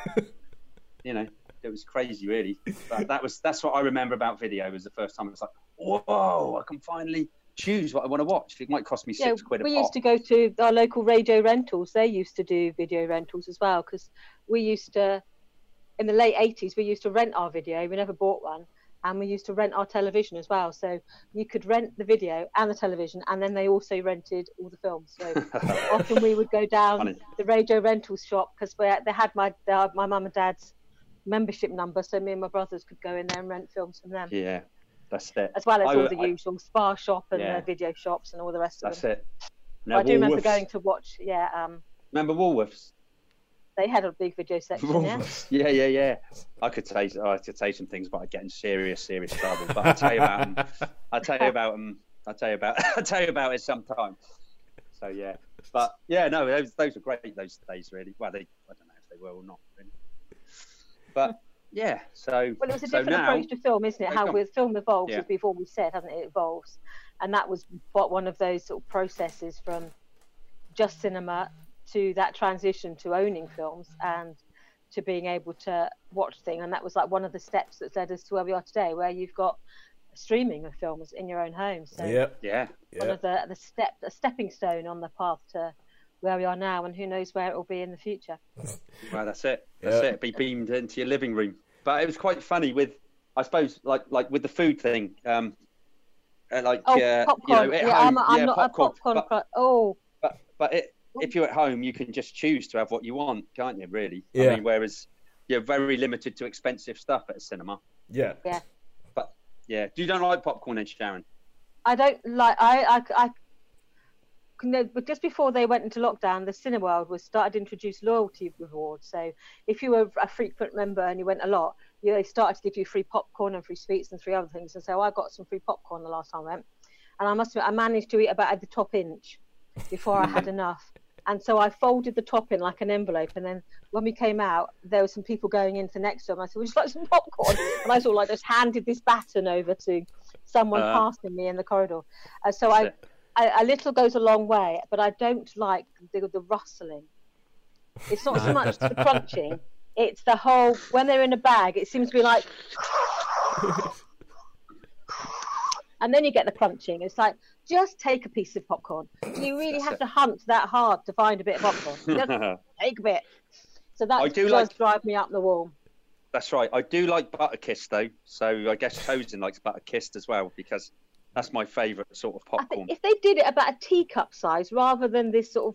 you know, it was crazy, really. But that was that's what I remember about video. Was the first time it was like, whoa, I can finally choose what I want to watch. It might cost me Yeah, six quid a we pop. used to go to our local radio rentals. They used to do video rentals as well because we used to, in the late 80s, we used to rent our video. We never bought one. And we used to rent our television as well. So you could rent the video and the television, and then they also rented all the films. So often we would go down Funny. the radio rentals shop because they had my uh, my mum and dad's membership number, so me and my brothers could go in there and rent films from them, Yeah, that's it. as well as I- all the I- usual Spar shop and Yeah. the video shops and all the rest of That's them. it. Now, I do remember going to watch. Yeah, um, Remember Woolworths? They had a big video section. Yeah, Yeah, yeah, yeah. I could say oh, I could say some things, but I get in serious, serious trouble. But I'll tell you about them. I'll tell you about them. I'll tell you about. I'll tell you about it sometime. So yeah, but yeah, no, those those were great those days, really. Well, they I don't know if they were or not, really. But yeah, so well, it was a so different now, approach to film, isn't it? How with film evolves, Yeah. as we've always said, hasn't it? It evolves, and that was what one of those sort of processes from just cinema to that transition to owning films and to being able to watch things, and that was like one of the steps that led us to where we are today, where you've got streaming of films in your own home. So Yep. yeah, one Yeah. of the the step a stepping stone on the path to where we are now, and who knows where it will be in the future. Well, that's it. That's Yeah. it. Be beamed into your living room. But it was quite funny with, I suppose, like like with the food thing. Um, uh, like Oh, uh, popcorn! you know, yeah, home, I'm, I'm yeah, not popcorn. a popcorn. But, pro- oh, but but it, if you're at home, you can just choose to have what you want, can't you? Really? Yeah. I mean, whereas you're very limited to expensive stuff at a cinema. Yeah. yeah. But yeah, do you don't like popcorn, then, Sharon? I don't like. I, I, I. No, but just before they went into lockdown, the Cineworld was started to introduce loyalty rewards. So if you were a frequent member and you went a lot, you know, they started to give you free popcorn and free sweets and three other things. And so I got some free popcorn the last time I went, and I must admit I managed to eat about at the top inch before I had enough. And so I folded the top in like an envelope, and then when we came out, there were some people going into next to them. I said, "Would you like some popcorn?" and I sort of like just handed this baton over to someone Uh. passing me in the corridor. Uh, so I, I, a little goes a long way, but I don't like the, the rustling. It's not so much the crunching; it's the whole when they're in a bag. It seems to be like, and then you get the crunching. It's like just take a piece of popcorn. Do you really have to hunt that hard to find a bit of popcorn? Just take a bit. So that I do does like- drive me up the wall. That's right. I do like Butterkist though, so I guess Tosin likes Butterkist as well because that's my favourite sort of popcorn. if they did it about a teacup size rather than this sort of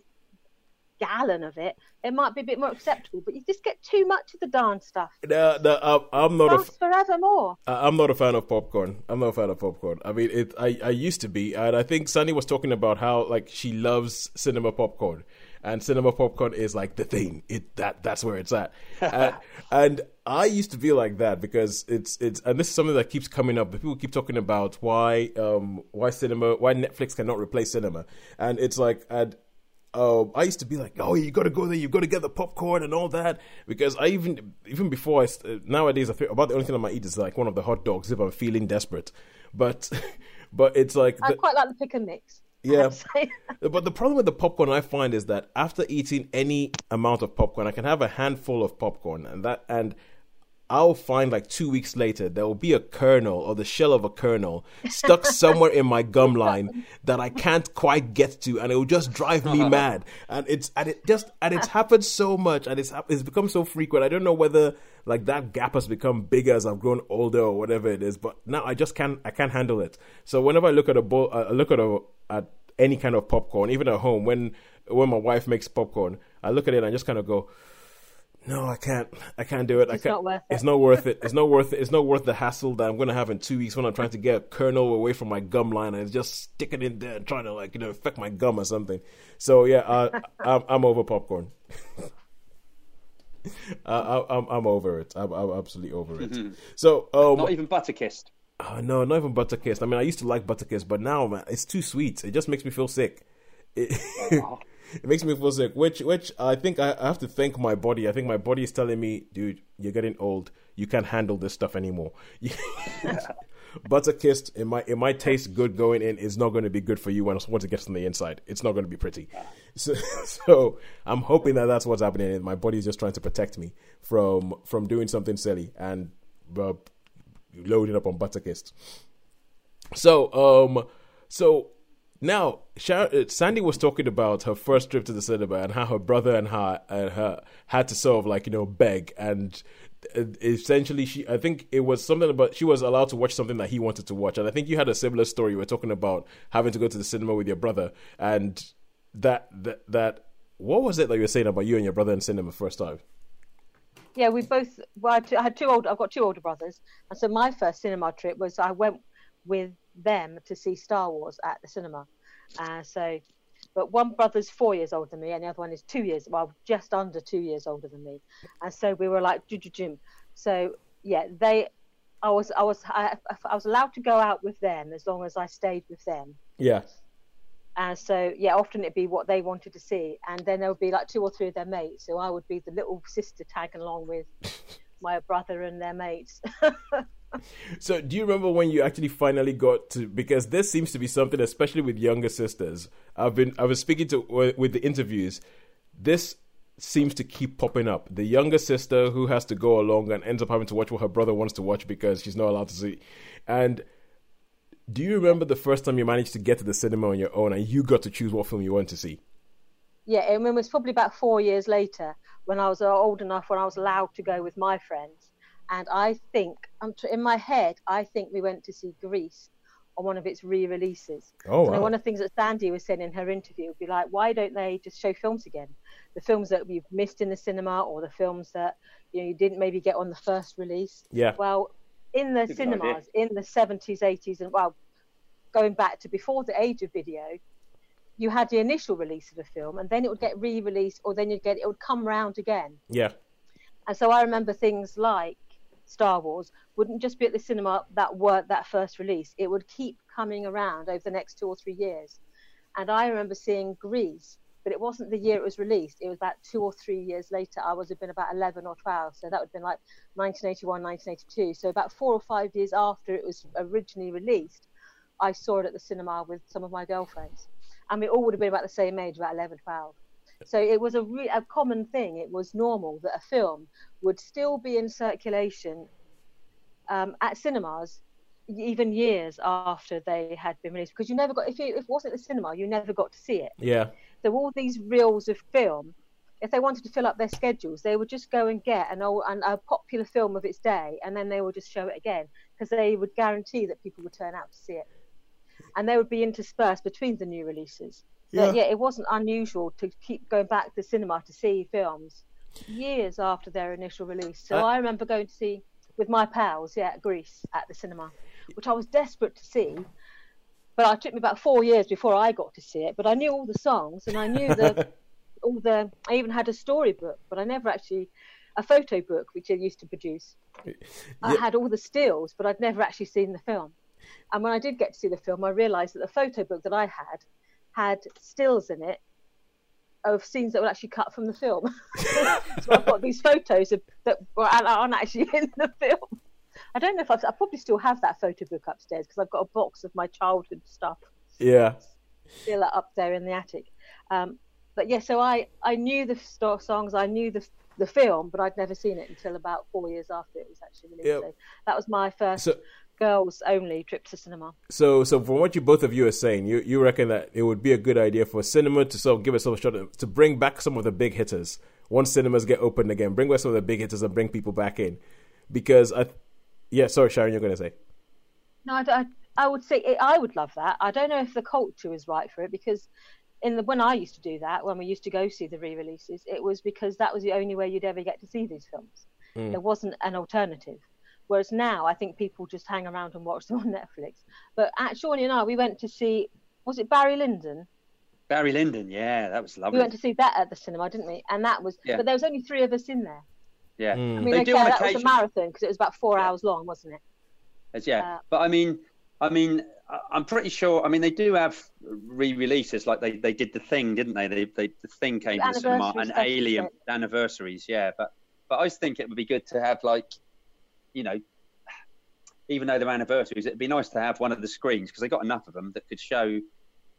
gallon of it, it might be a bit more acceptable. But you just get too much of the darn stuff. No, no, I'm- I'm not a. Lasts forevermore. I- I'm not a fan of popcorn. I'm not a fan of popcorn. I mean, it. I, I used to be, and I think Sunny was talking about how like she loves cinema popcorn, and cinema popcorn is like the thing. It that that's where it's at. and, and I used to be like that because it's it's and this is something that keeps coming up. People keep talking about why um why cinema why Netflix cannot replace cinema, and it's like and um, I used to be like, oh, you got to go there, you got to get the popcorn and all that. Because I even, even before I, st- nowadays, I feel about the only thing I might eat is like one of the hot dogs if I'm feeling desperate. But, but it's like, I the- quite like the pick and mix. Yeah. But the problem with the popcorn I find is that after eating any amount of popcorn, I can have a handful of popcorn, and that and I'll find like two weeks later there will be a kernel or the shell of a kernel stuck somewhere in my gum line that I can't quite get to, and it will just drive me mad. And it's and it just and it's happened so much, and it's it's become so frequent. I don't know whether like that gap has become bigger as I've grown older or whatever it is, but now I just can't I can't handle it. So whenever I look at a bowl, uh, I look at a at any kind of popcorn, even at home when when my wife makes popcorn, I look at it and I just kind of go. No, I can't. I can't do it. I It's can't. not worth It's it. not worth it. It's not worth it. It's not worth the hassle that I'm going to have in two weeks when I'm trying to get a kernel away from my gum line and just stick it in there and trying to like you know affect my gum or something. So yeah, uh, I'm I'm over popcorn. I, I, I'm I'm over it. I'm, I'm absolutely over it. So um, Not even Butterkist. Oh, no, not even Butterkist. I mean, I used to like Butterkist, but now, man, it's too sweet. It just makes me feel sick. It, it makes me feel sick, which, which I think I, I have to thank my body. I think my body is telling me, dude, you're getting old. You can't handle this stuff anymore. Butterkist, it might, it might taste good going in. It's not going to be good for you once, once it gets on the inside. It's not going to be pretty. So, so I'm hoping that that's what's happening. My body is just trying to protect me from, from doing something silly and, uh, load it up on Butterkist. So, um, so now uh, Sandy was talking about her first trip to the cinema and how her brother and her and her had to sort of like you know beg and uh, essentially she I think it was something about she was allowed to watch something that he wanted to watch and I think you had a similar story. You were talking about having to go to the cinema with your brother and that that that what was it that you were saying about you and your brother in cinema first time? yeah, we both. Well, I had two- I had two older. I've got two older brothers, and so my first cinema trip was I went with them to see Star Wars at the cinema. Uh, so, but one brother's four years older than me, and the other one is two years, well, just under two years older than me. And so we were like, "Ju- ju- jim. So yeah, they. I was I was I, I was allowed to go out with them as long as I stayed with them. Yeah. And so, yeah, often it'd be what they wanted to see. And then there would be like two or three of their mates. So I would be the little sister tagging along with my brother and their mates. So, do you remember when you actually finally got to? Because this seems to be something, especially with younger sisters. I've been, I was speaking to with the interviews. This seems to keep popping up. The younger sister who has to go along and ends up having to watch what her brother wants to watch because she's not allowed to see. And do you remember the first time you managed to get to the cinema on your own and you got to choose what film you want to see? yeah, it was probably about four years later when I was uh, old enough when I was allowed to go with my friends. And I think, in my head, I think we went to see Grease on one of its re-releases. Oh, And wow. one of the things that Sandy was saying in her interview would be like, why don't they just show films again? The films that you've missed in the cinema, or the films that you know you didn't maybe get on the first release. Yeah. Well, in the Good cinemas in the 70s, 80s, and well, going back to before the age of video, you had the initial release of a film, and then it would get re-released, or then you'd get it would come round again. Yeah. And so I remember things like Star Wars wouldn't just be at the cinema that were that first release. It would keep coming around over the next two or three years. And I remember seeing Grease, but it wasn't the year it was released. It was about two or three years later. I would have been about 11 or 12. So that would have been like 1981, 1982. So about four or five years after it was originally released, I saw it at the cinema with some of my girlfriends. And we all would have been about the same age, about 11, 12. So it was a, re- a common thing. It was normal that a film would still be in circulation um, at cinemas even years after they had been released because you never got if, it, if it wasn't the cinema you never got to see it Yeah. so all these reels of film if they wanted to fill up their schedules they would just go and get an old an, a popular film of its day and then they would just show it again because they would guarantee that people would turn out to see it and they would be interspersed between the new releases Yeah. yeah. yeah it wasn't unusual to keep going back to the cinema to see films years after their initial release so Uh, i remember going to see with my pals yeah Grease at the cinema which i was desperate to see but it took me about four years before I got to see it. But I knew all the songs and I knew the all the. I even had a storybook, but I never actually a photo book which I used to produce. I had all the stills, but I'd never actually seen the film. And when I did get to see the film, I realised that the photo book that I had had stills in it of scenes that were actually cut from the film. so I've got these photos of, that aren't actually in the film. I don't know if I've, I probably still have that photo book upstairs because I've got a box of my childhood stuff Yeah. still up there in the attic. Um, but yeah, so I, I knew the sto- songs, I knew the the film, but I'd never seen it until about four years after it was actually released. Yeah. So that was my first So girls only trip to cinema. So, so from what you both of you are saying, you, you reckon that it would be a good idea for cinema to sort of give itself a shot to bring back some of the big hitters once cinemas get opened again. Bring back some of the big hitters and bring people back in, because I, yeah. Sorry, Sharon, you're going to say. No, I, I, I would say it, I would love that. I don't know if the culture is right for it because in the when I used to do that, when we used to go see the re-releases, it was because that was the only way you'd ever get to see these films. Hmm. There wasn't an alternative. Whereas now, I think people just hang around and watch them on Netflix. But at Shawnee and I, we went to see was it Barry Lyndon? Barry Lyndon, yeah, that was lovely. We went to see that at the cinema, didn't we? And that was, Yeah. but there was only three of us in there. yeah, I mean, they okay, do on that was a marathon because it was about four Yeah. hours long, wasn't it? As- Yeah, Uh, but I mean, I mean, I- I'm pretty sure. I mean, they do have re-releases, like they, they did the thing, didn't they? They, they the thing came to the cinema Anniversary and Alien anniversaries, yeah. But but I just think it would be good to have like, you know, even though they're anniversaries, it'd be nice to have one of the screens because they got enough of them that could show,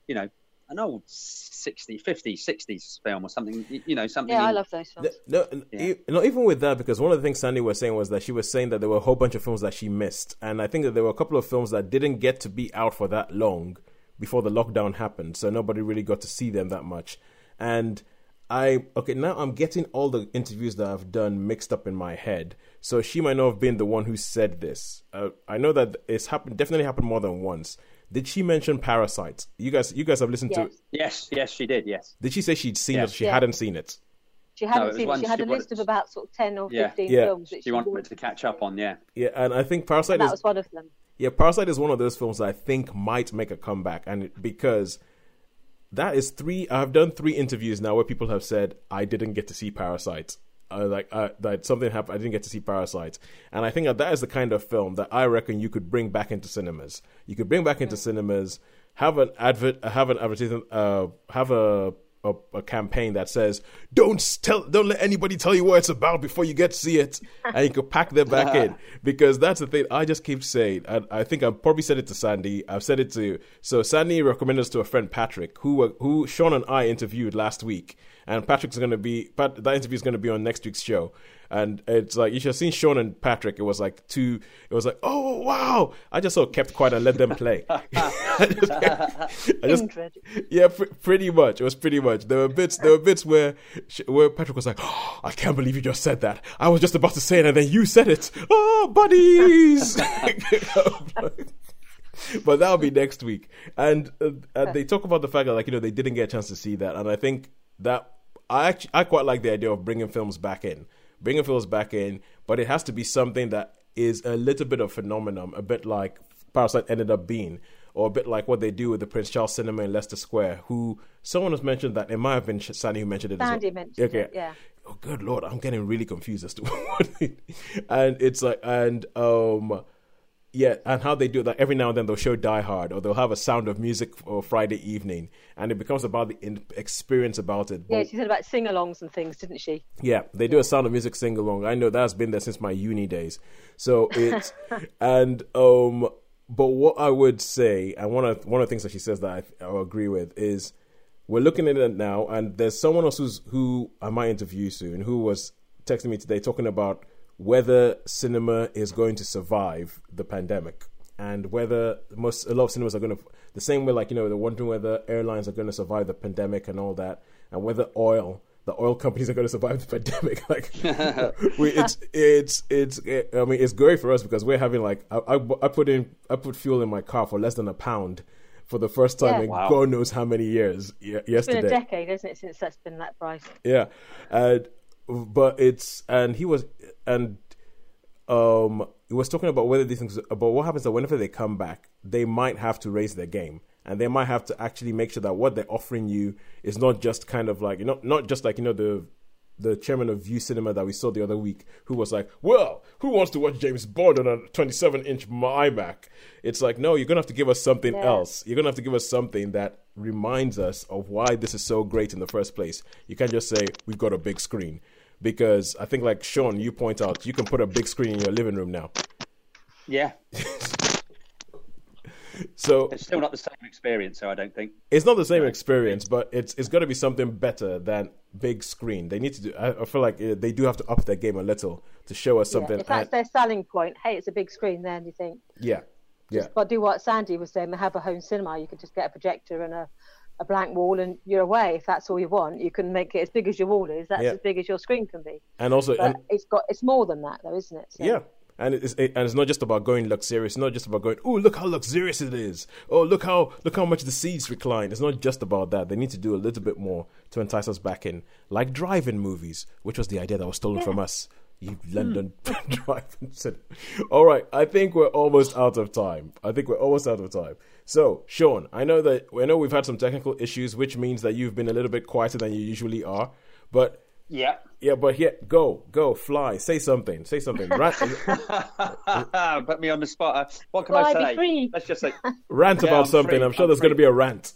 you know, an old 60, 50s, 60s film or something. You know, something. Yeah, I love those films. No, no, Yeah. e- not even with that, because one of the things Sandy was saying was that she was saying that there were a whole bunch of films that she missed, and I think that there were a couple of films that didn't get to be out for that long before the lockdown happened, so nobody really got to see them that much. And I okay now I'm getting all the interviews that I've done mixed up in my head. So she might not have been the one who said this. Uh, I know that it's happened, definitely happened more than once. Did she mention Parasite? You guys, you guys have listened Yes. to. Yes, yes, she did. Yes. Did she say she'd seen Yeah. it? She Yeah. hadn't seen it. She hadn't was seen it. She had she a list wanted- of about sort of 10 or Yeah. 15 Yeah. films that She wanted wanted to catch up on. Yeah. Yeah, and I think Parasite That is was one of them. Yeah, Parasite is one of those films that I think might make a comeback, and it- because that is three. I've done three interviews now where people have said I didn't get to see Parasite. Uh, like uh, that something happened. I didn't get to see Parasite, and I think that that is the kind of film that I reckon you could bring back into cinemas. You could bring back into cinemas, have an advert, have an advertisement, uh, have a a, a campaign that says don't tell don't let anybody tell you what it's about before you get to see it and you could pack them back in because that's the thing i just keep saying and i think i've probably said it to sandy i've said it to so sandy recommended us to a friend patrick who who sean and i interviewed last week and patrick's going to be Pat, that interview is going to be on next week's show and it's like you should have seen Sean and Patrick. It was like two. It was like, oh wow! I just sort of kept quiet and let them play. I just I just- yeah, pr- pretty much. It was pretty much. There were bits. There were bits where where Patrick was like, oh, "I can't believe you just said that. I was just about to say it, and then you said it. Oh, buddies!" but that'll be next week. And uh, uh, they talk about the fact that, like, you know, they didn't get a chance to see that, and I think that I actually I quite like the idea of bringing films back in, bringing films back in, but it has to be something that is a little bit of phenomenon, a bit like Parasite ended up being, or a bit like what they do with the Prince Charles Cinema in Leicester Square. Who someone has mentioned that it might have been Sandy who mentioned it. Sandy well. mentioned okay. it, yeah. oh good lord, I'm getting really confused as to what. and it's like and um yeah, and how they do that every now and then they'll show Die Hard or they'll have a Sound of Music for Friday evening, and it becomes about the in- experience about it. Yeah, But- she said about sing-alongs and things, didn't she? yeah, they do a Sound of Music sing along. I know that's been there since my uni days. So it's and um, but what I would say, and one of one of the things that she says that I, I agree with is we're looking at it now, and there's someone else who's who I might interview soon who was texting me today talking about whether cinema is going to survive the pandemic and whether most a lot of cinemas are going to the same way like you know they're wondering whether airlines are going to survive the pandemic and all that and whether oil the oil companies are going to survive the pandemic like we, it's it's it's i mean it's great for us because we're having like I, I, I put in i put fuel in my car for less than a pound for the first time Yeah. in Wow. god knows how many years y- It's been a decade, isn't it, since that's been that price? yeah and but it's and he was and um he was talking about whether these things about what happens that whenever they come back they might have to raise their game and they might have to actually make sure that what they're offering you is not just kind of like you know not just like you know the the chairman of Vue Cinema that we saw the other week, who was like, "Well, who wants to watch James Bond on a 27-inch iMac?" It's like, no, you're gonna have to give us something Yeah. else. You're gonna have to give us something that reminds us of why this is so great in the first place. You can't just say we've got a big screen, because I think, like Sean, you point out, you can put a big screen in your living room now. Yeah, So it's still not the same experience, so I don't think. it's not the same experience, but it's it's got to be something better than big screen. They need to do. I, I feel like uh, they do have to up their game a little to show us Yeah. something. If that's and- their selling point, hey, it's a big screen. Then you think, yeah, yeah. but do what Sandy was saying. They have a home cinema. You could just get a projector and a, a blank wall, and you're away. If that's all you want, you can make it as big as your wall is. That's Yeah. as big as your screen can be. And also, and, it's got it's more than that, though, isn't it? So- yeah. And it's it, and it's not just about going luxurious. It's not just about going. Oh, look how luxurious it is. Oh, look how look how much the seats recline. It's not just about that. They need to do a little bit more to entice us back in, like drive-in movies, which was the idea that was stolen from us. You hmm. London drive-in cinema. All right, I think we're almost out of time. I think we're almost out of time. So, Sean, I know that I know we've had some technical issues, which means that you've been a little bit quieter than you usually are. But Yeah. yeah, but here, go, go, fly, say something, say something. Rant, Put me on the spot. Uh, What can Fly, I say? Let's just say rant Yeah, about I'm something. free, I'm sure I'm there's going to be a rant.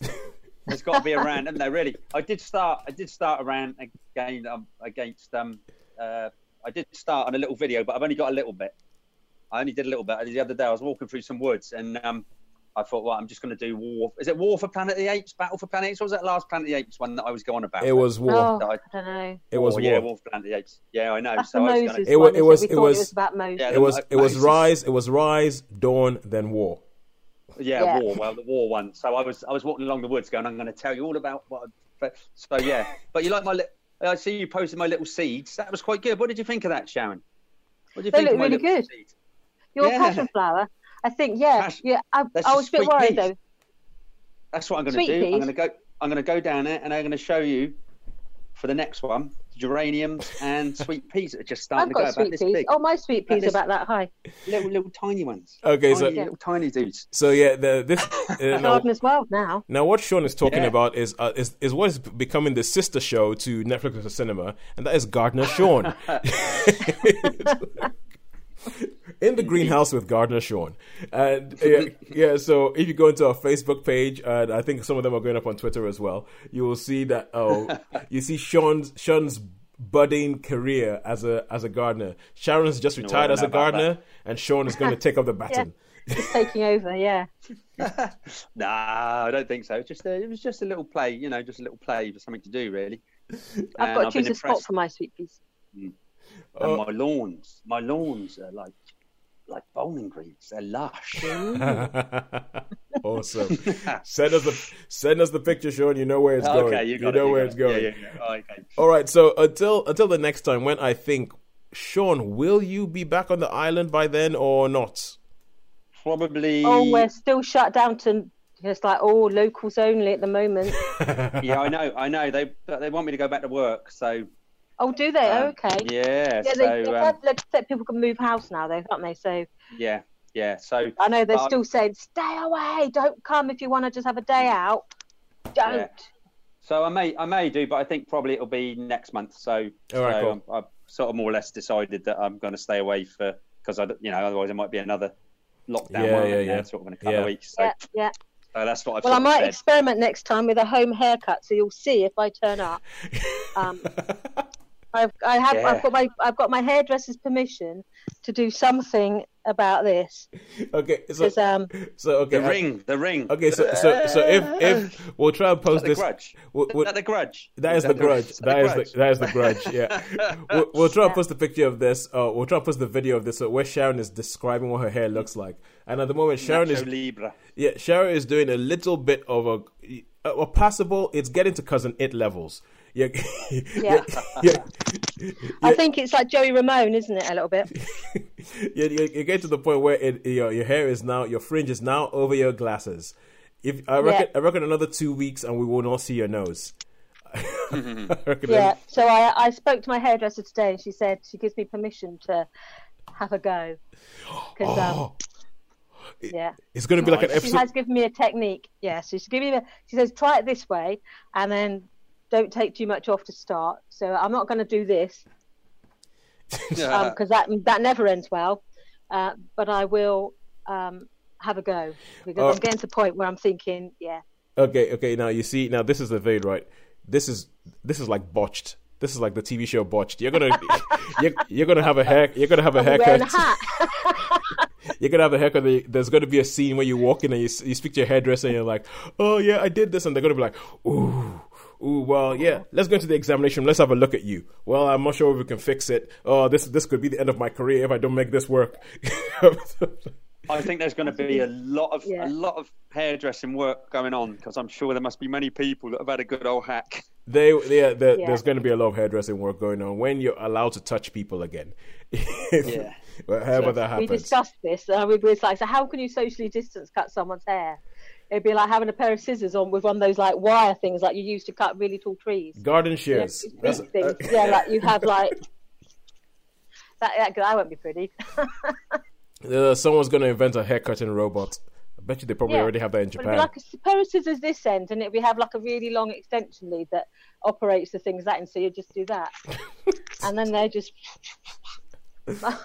there's got to be a rant, isn't there? Really, I did start. I did start a rant again um, against. Um, uh, I did start on a little video, but I've only got a little bit. I only did a little bit. The other day, I was walking through some woods, and um, I thought, well, I'm just going to do War. Is it War for Planet of the Apes? Battle for Planet of the Apes? Or was that last Planet of the Apes one that I was going about? it was oh, war. Oh, I- I don't know. it was oh, War, war. Yeah, War for Planet of the Apes. Yeah, I know. That's so the I was Moses gonna, It wa- one. it isn't was- it was- it was about Moses. Yeah, It was it was rise. It was rise, dawn, then war. Yeah, Yeah. war. Well, the war one. So I was I was walking along the woods, going, I'm going to tell you all about what. I, so yeah, but you like my. Li- I see you posted my little seeds. That was quite good. What did you think of that, Sharon? What did you They think look of my really good. seeds? Your Yeah. passion flower. I think, yeah, Passion- yeah. I, That's was a bit worried peas. though. That's what I'm going to Sweet do. I'm going to go. I'm going to go down there and I'm going to show you for the next one geraniums and sweet peas that are just starting I've to go got about this peas. big. Oh, my sweet peas are about that high. Little little tiny ones. Okay, tiny, so- little tiny dudes. So yeah, the this uh, now, Gardener's World now. now what Sean is talking Yeah. about is uh, is is what is becoming the sister show to Netflix or cinema, and that is Gardener Sean. in the greenhouse with Gardner Sean. And yeah, yeah, so if you go into our Facebook page, and I think some of them are going up on Twitter as well, you will see that oh, you see Sean's Sean's budding career as a as a gardener. Sharon's just retired I as a about gardener, and Sean is going to take up the baton. It's taking over, yeah. Nah, I don't think so. Just a, it was just a little play, you know, just a little play for something to do, really. I've And got to I've choose a spot for my sweet peas. Hmm. And Oh. Uh, my lawns, my lawns are like like bowling greens. They're lush. awesome. send us the send us the picture, Sean. You know where it's going. okay, you you know it, you where got it's it. going. Yeah, yeah, yeah. Oh, okay. All right. So until until the next time, when I think, Sean, will you be back on the island by then or not? Probably. Oh, we're still shut down to It's like all locals only at the moment. yeah, I know, I know. They they want me to go back to work, so Oh, do they? um, okay. Yeah, Yeah, so they, they um, let, let people can move house now, though, can't they? So yeah, yeah. So I know they're Um, still saying, "Stay away! Don't come if you want to just have a day out. Don't." Yeah. So I may I may do, but I think probably it'll be next month. So, All right, so cool. I'm- I've sort of more or less decided that I'm going to stay away for because I d- you know otherwise there might be another lockdown Yeah, one yeah, in there yeah. sort of in a couple Yeah. of weeks. So, Yeah, yeah. so that's what I've Well, I might said. experiment next time with a home haircut, so you'll see if I turn up. Um, I've, I have, Yeah. I've got my, I've got my hairdresser's permission to do something about this. okay, so um, so okay, the I- ring, the ring. Okay, so so so if if we'll try and post this. grudge. we'll- Is we'll- that the grudge? That is the grudge. That is the that is the grudge. Yeah, we'll, we'll try and post the picture of this. Uh, we'll try and post the video of this uh, where Sharon is describing what her hair looks like. And at the moment, Sharon is Nacho Libre. yeah, Sharon is doing a little bit of a a, a passable. It's getting to Cousin Itt levels. Yeah, Yeah. yeah, I think it's like Joey Ramone, isn't it? A little bit. you, you, you get to the point where it, your your hair is now your fringe is now over your glasses. If I reckon, I reckon another two weeks and we will not see your nose. I reckon Yeah. So I, I spoke to my hairdresser today, and she said she gives me permission to have a go. Because um, Oh, yeah, it's going to be like an episode. she has given me a technique. Yeah. So she's giving me. A, she says try it this way, and then don't take too much off to start. So I'm not going to do this because that that never ends well. Uh, but I will um, have a go because Oh. I'm getting to the point where I'm thinking, yeah, Okay, okay. Now you see, now this is the thing, right? This is this is like botched. This is like the TV show botched. You're gonna you're, you're gonna have a hair. You're gonna have a haircut. a. You're gonna have a haircut. There's gonna be a scene where you walk in and you, you speak to your hairdresser and you're like, "Oh yeah, I did this," and they're gonna be like, "Ooh, ooh, well, yeah. Let's go into the examination. Let's have a look at you. Well, I'm not sure if we can fix it. Oh, this this could be the end of my career if I don't make this work." I think there's going to be a lot of Yeah. a lot of hairdressing work going on because I'm sure there must be many people that have had a good old hack. They, yeah, there, Yeah. there's going to be a lot of hairdressing work going on when you're allowed to touch people again. Yeah. Well, However that we discussed this. Uh, we was like, so how can you socially distance cut someone's hair? It'd be like having a pair of scissors on with one of those like wire things like you use to cut really tall trees. Garden shears. big That's- things. yeah, like you have like that. That, that won't be pretty. uh, someone's going to invent a haircutting robot. I bet you they probably Yeah. already have that in Japan. be like a pair of scissors this end, and it'd be have like a really long extension lead that operates the things that end. So you just do that, and then they're just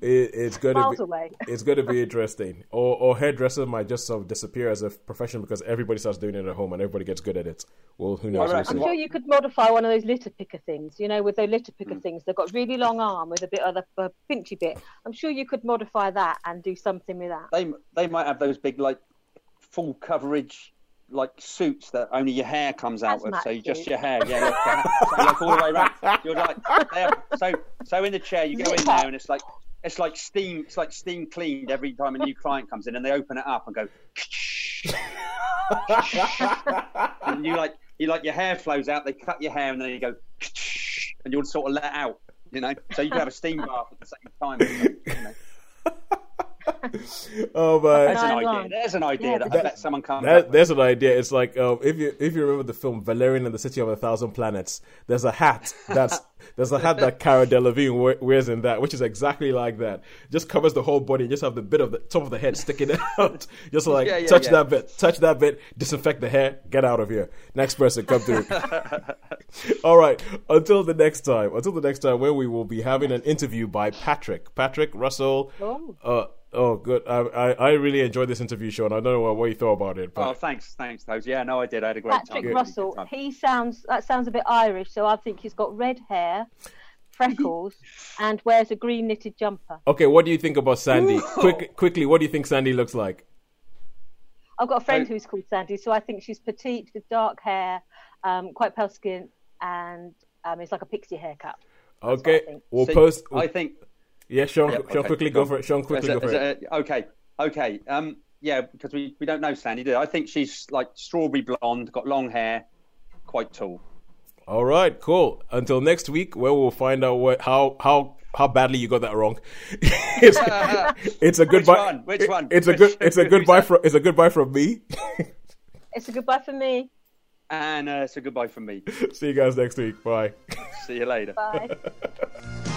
It, it's going to be. away. It's going to be interesting. Or, or hairdresser might just sort of disappear as a profession because everybody starts doing it at home and everybody gets good at it. Well, who knows? I We'll reckon see. I'm sure you could modify one of those litter picker things. You know, with those litter Mm. picker things, they've got really long arm with a bit of the uh, pinchy bit. I'm sure you could modify that and do something with that. They they might have those big like full coverage like suits that only your hair comes out of. So you just your hair, yeah, uh, so like all the way around. You're like have- so so in the chair you go in there and it's like it's like steam it's like steam cleaned every time a new client comes in and they open it up and go and you like you like your hair flows out they cut your hair and then you go and you'll sort of let out you know so you can have a steam bath at the same time you know. Oh my! there's an idea there's an idea Yeah, that, but I bet someone comes up That, there's an idea. It's like um, if you if you remember the film Valerian and the City of a Thousand Planets. There's a hat that's there's a hat that Cara Delevingne wears in that, which is exactly like that. Just covers the whole body. Just have the bit of the top of the head sticking out. Just like Yeah, yeah, touch yeah. that bit, touch that bit, disinfect the hair, get out of here. Next person, come through. All right. Until the next time. Until the next time, when we will be having an interview by Patrick. Patrick Russell. Oh. Uh, oh, good. I, I I really enjoyed this interview, Sean. I don't know what, what you thought about it, but Oh, thanks, thanks, Toes. Yeah, no, I did. I had a great Patrick time. Russell, time. he sounds that sounds a bit Irish, so I think he's got red hair, freckles, and wears a green knitted jumper. Okay, what do you think about Sandy? Quick, quickly, what do you think Sandy looks like? I've got a friend So- who's called Sandy, so I think she's petite with dark hair, um, quite pale skin, and um, it's like a pixie haircut. what Okay, think. we'll See, post. I think. Yeah, Sean, Yeah, Sean, okay, quickly go go for it. Sean, quickly Is go for it. it- okay, okay. Um, yeah, because we, we don't know Sandy, do I think she's like strawberry blonde, got long hair, quite tall. All right, cool. Until next week, where we'll find out what how how how badly you got that wrong. it's, it's a Which goodbye. one? Which one? It's a good. It's a which goodbye one? from. It's a goodbye from me. It's a goodbye for me. And uh, it's a goodbye from me. See you guys next week. Bye. See you later. Bye.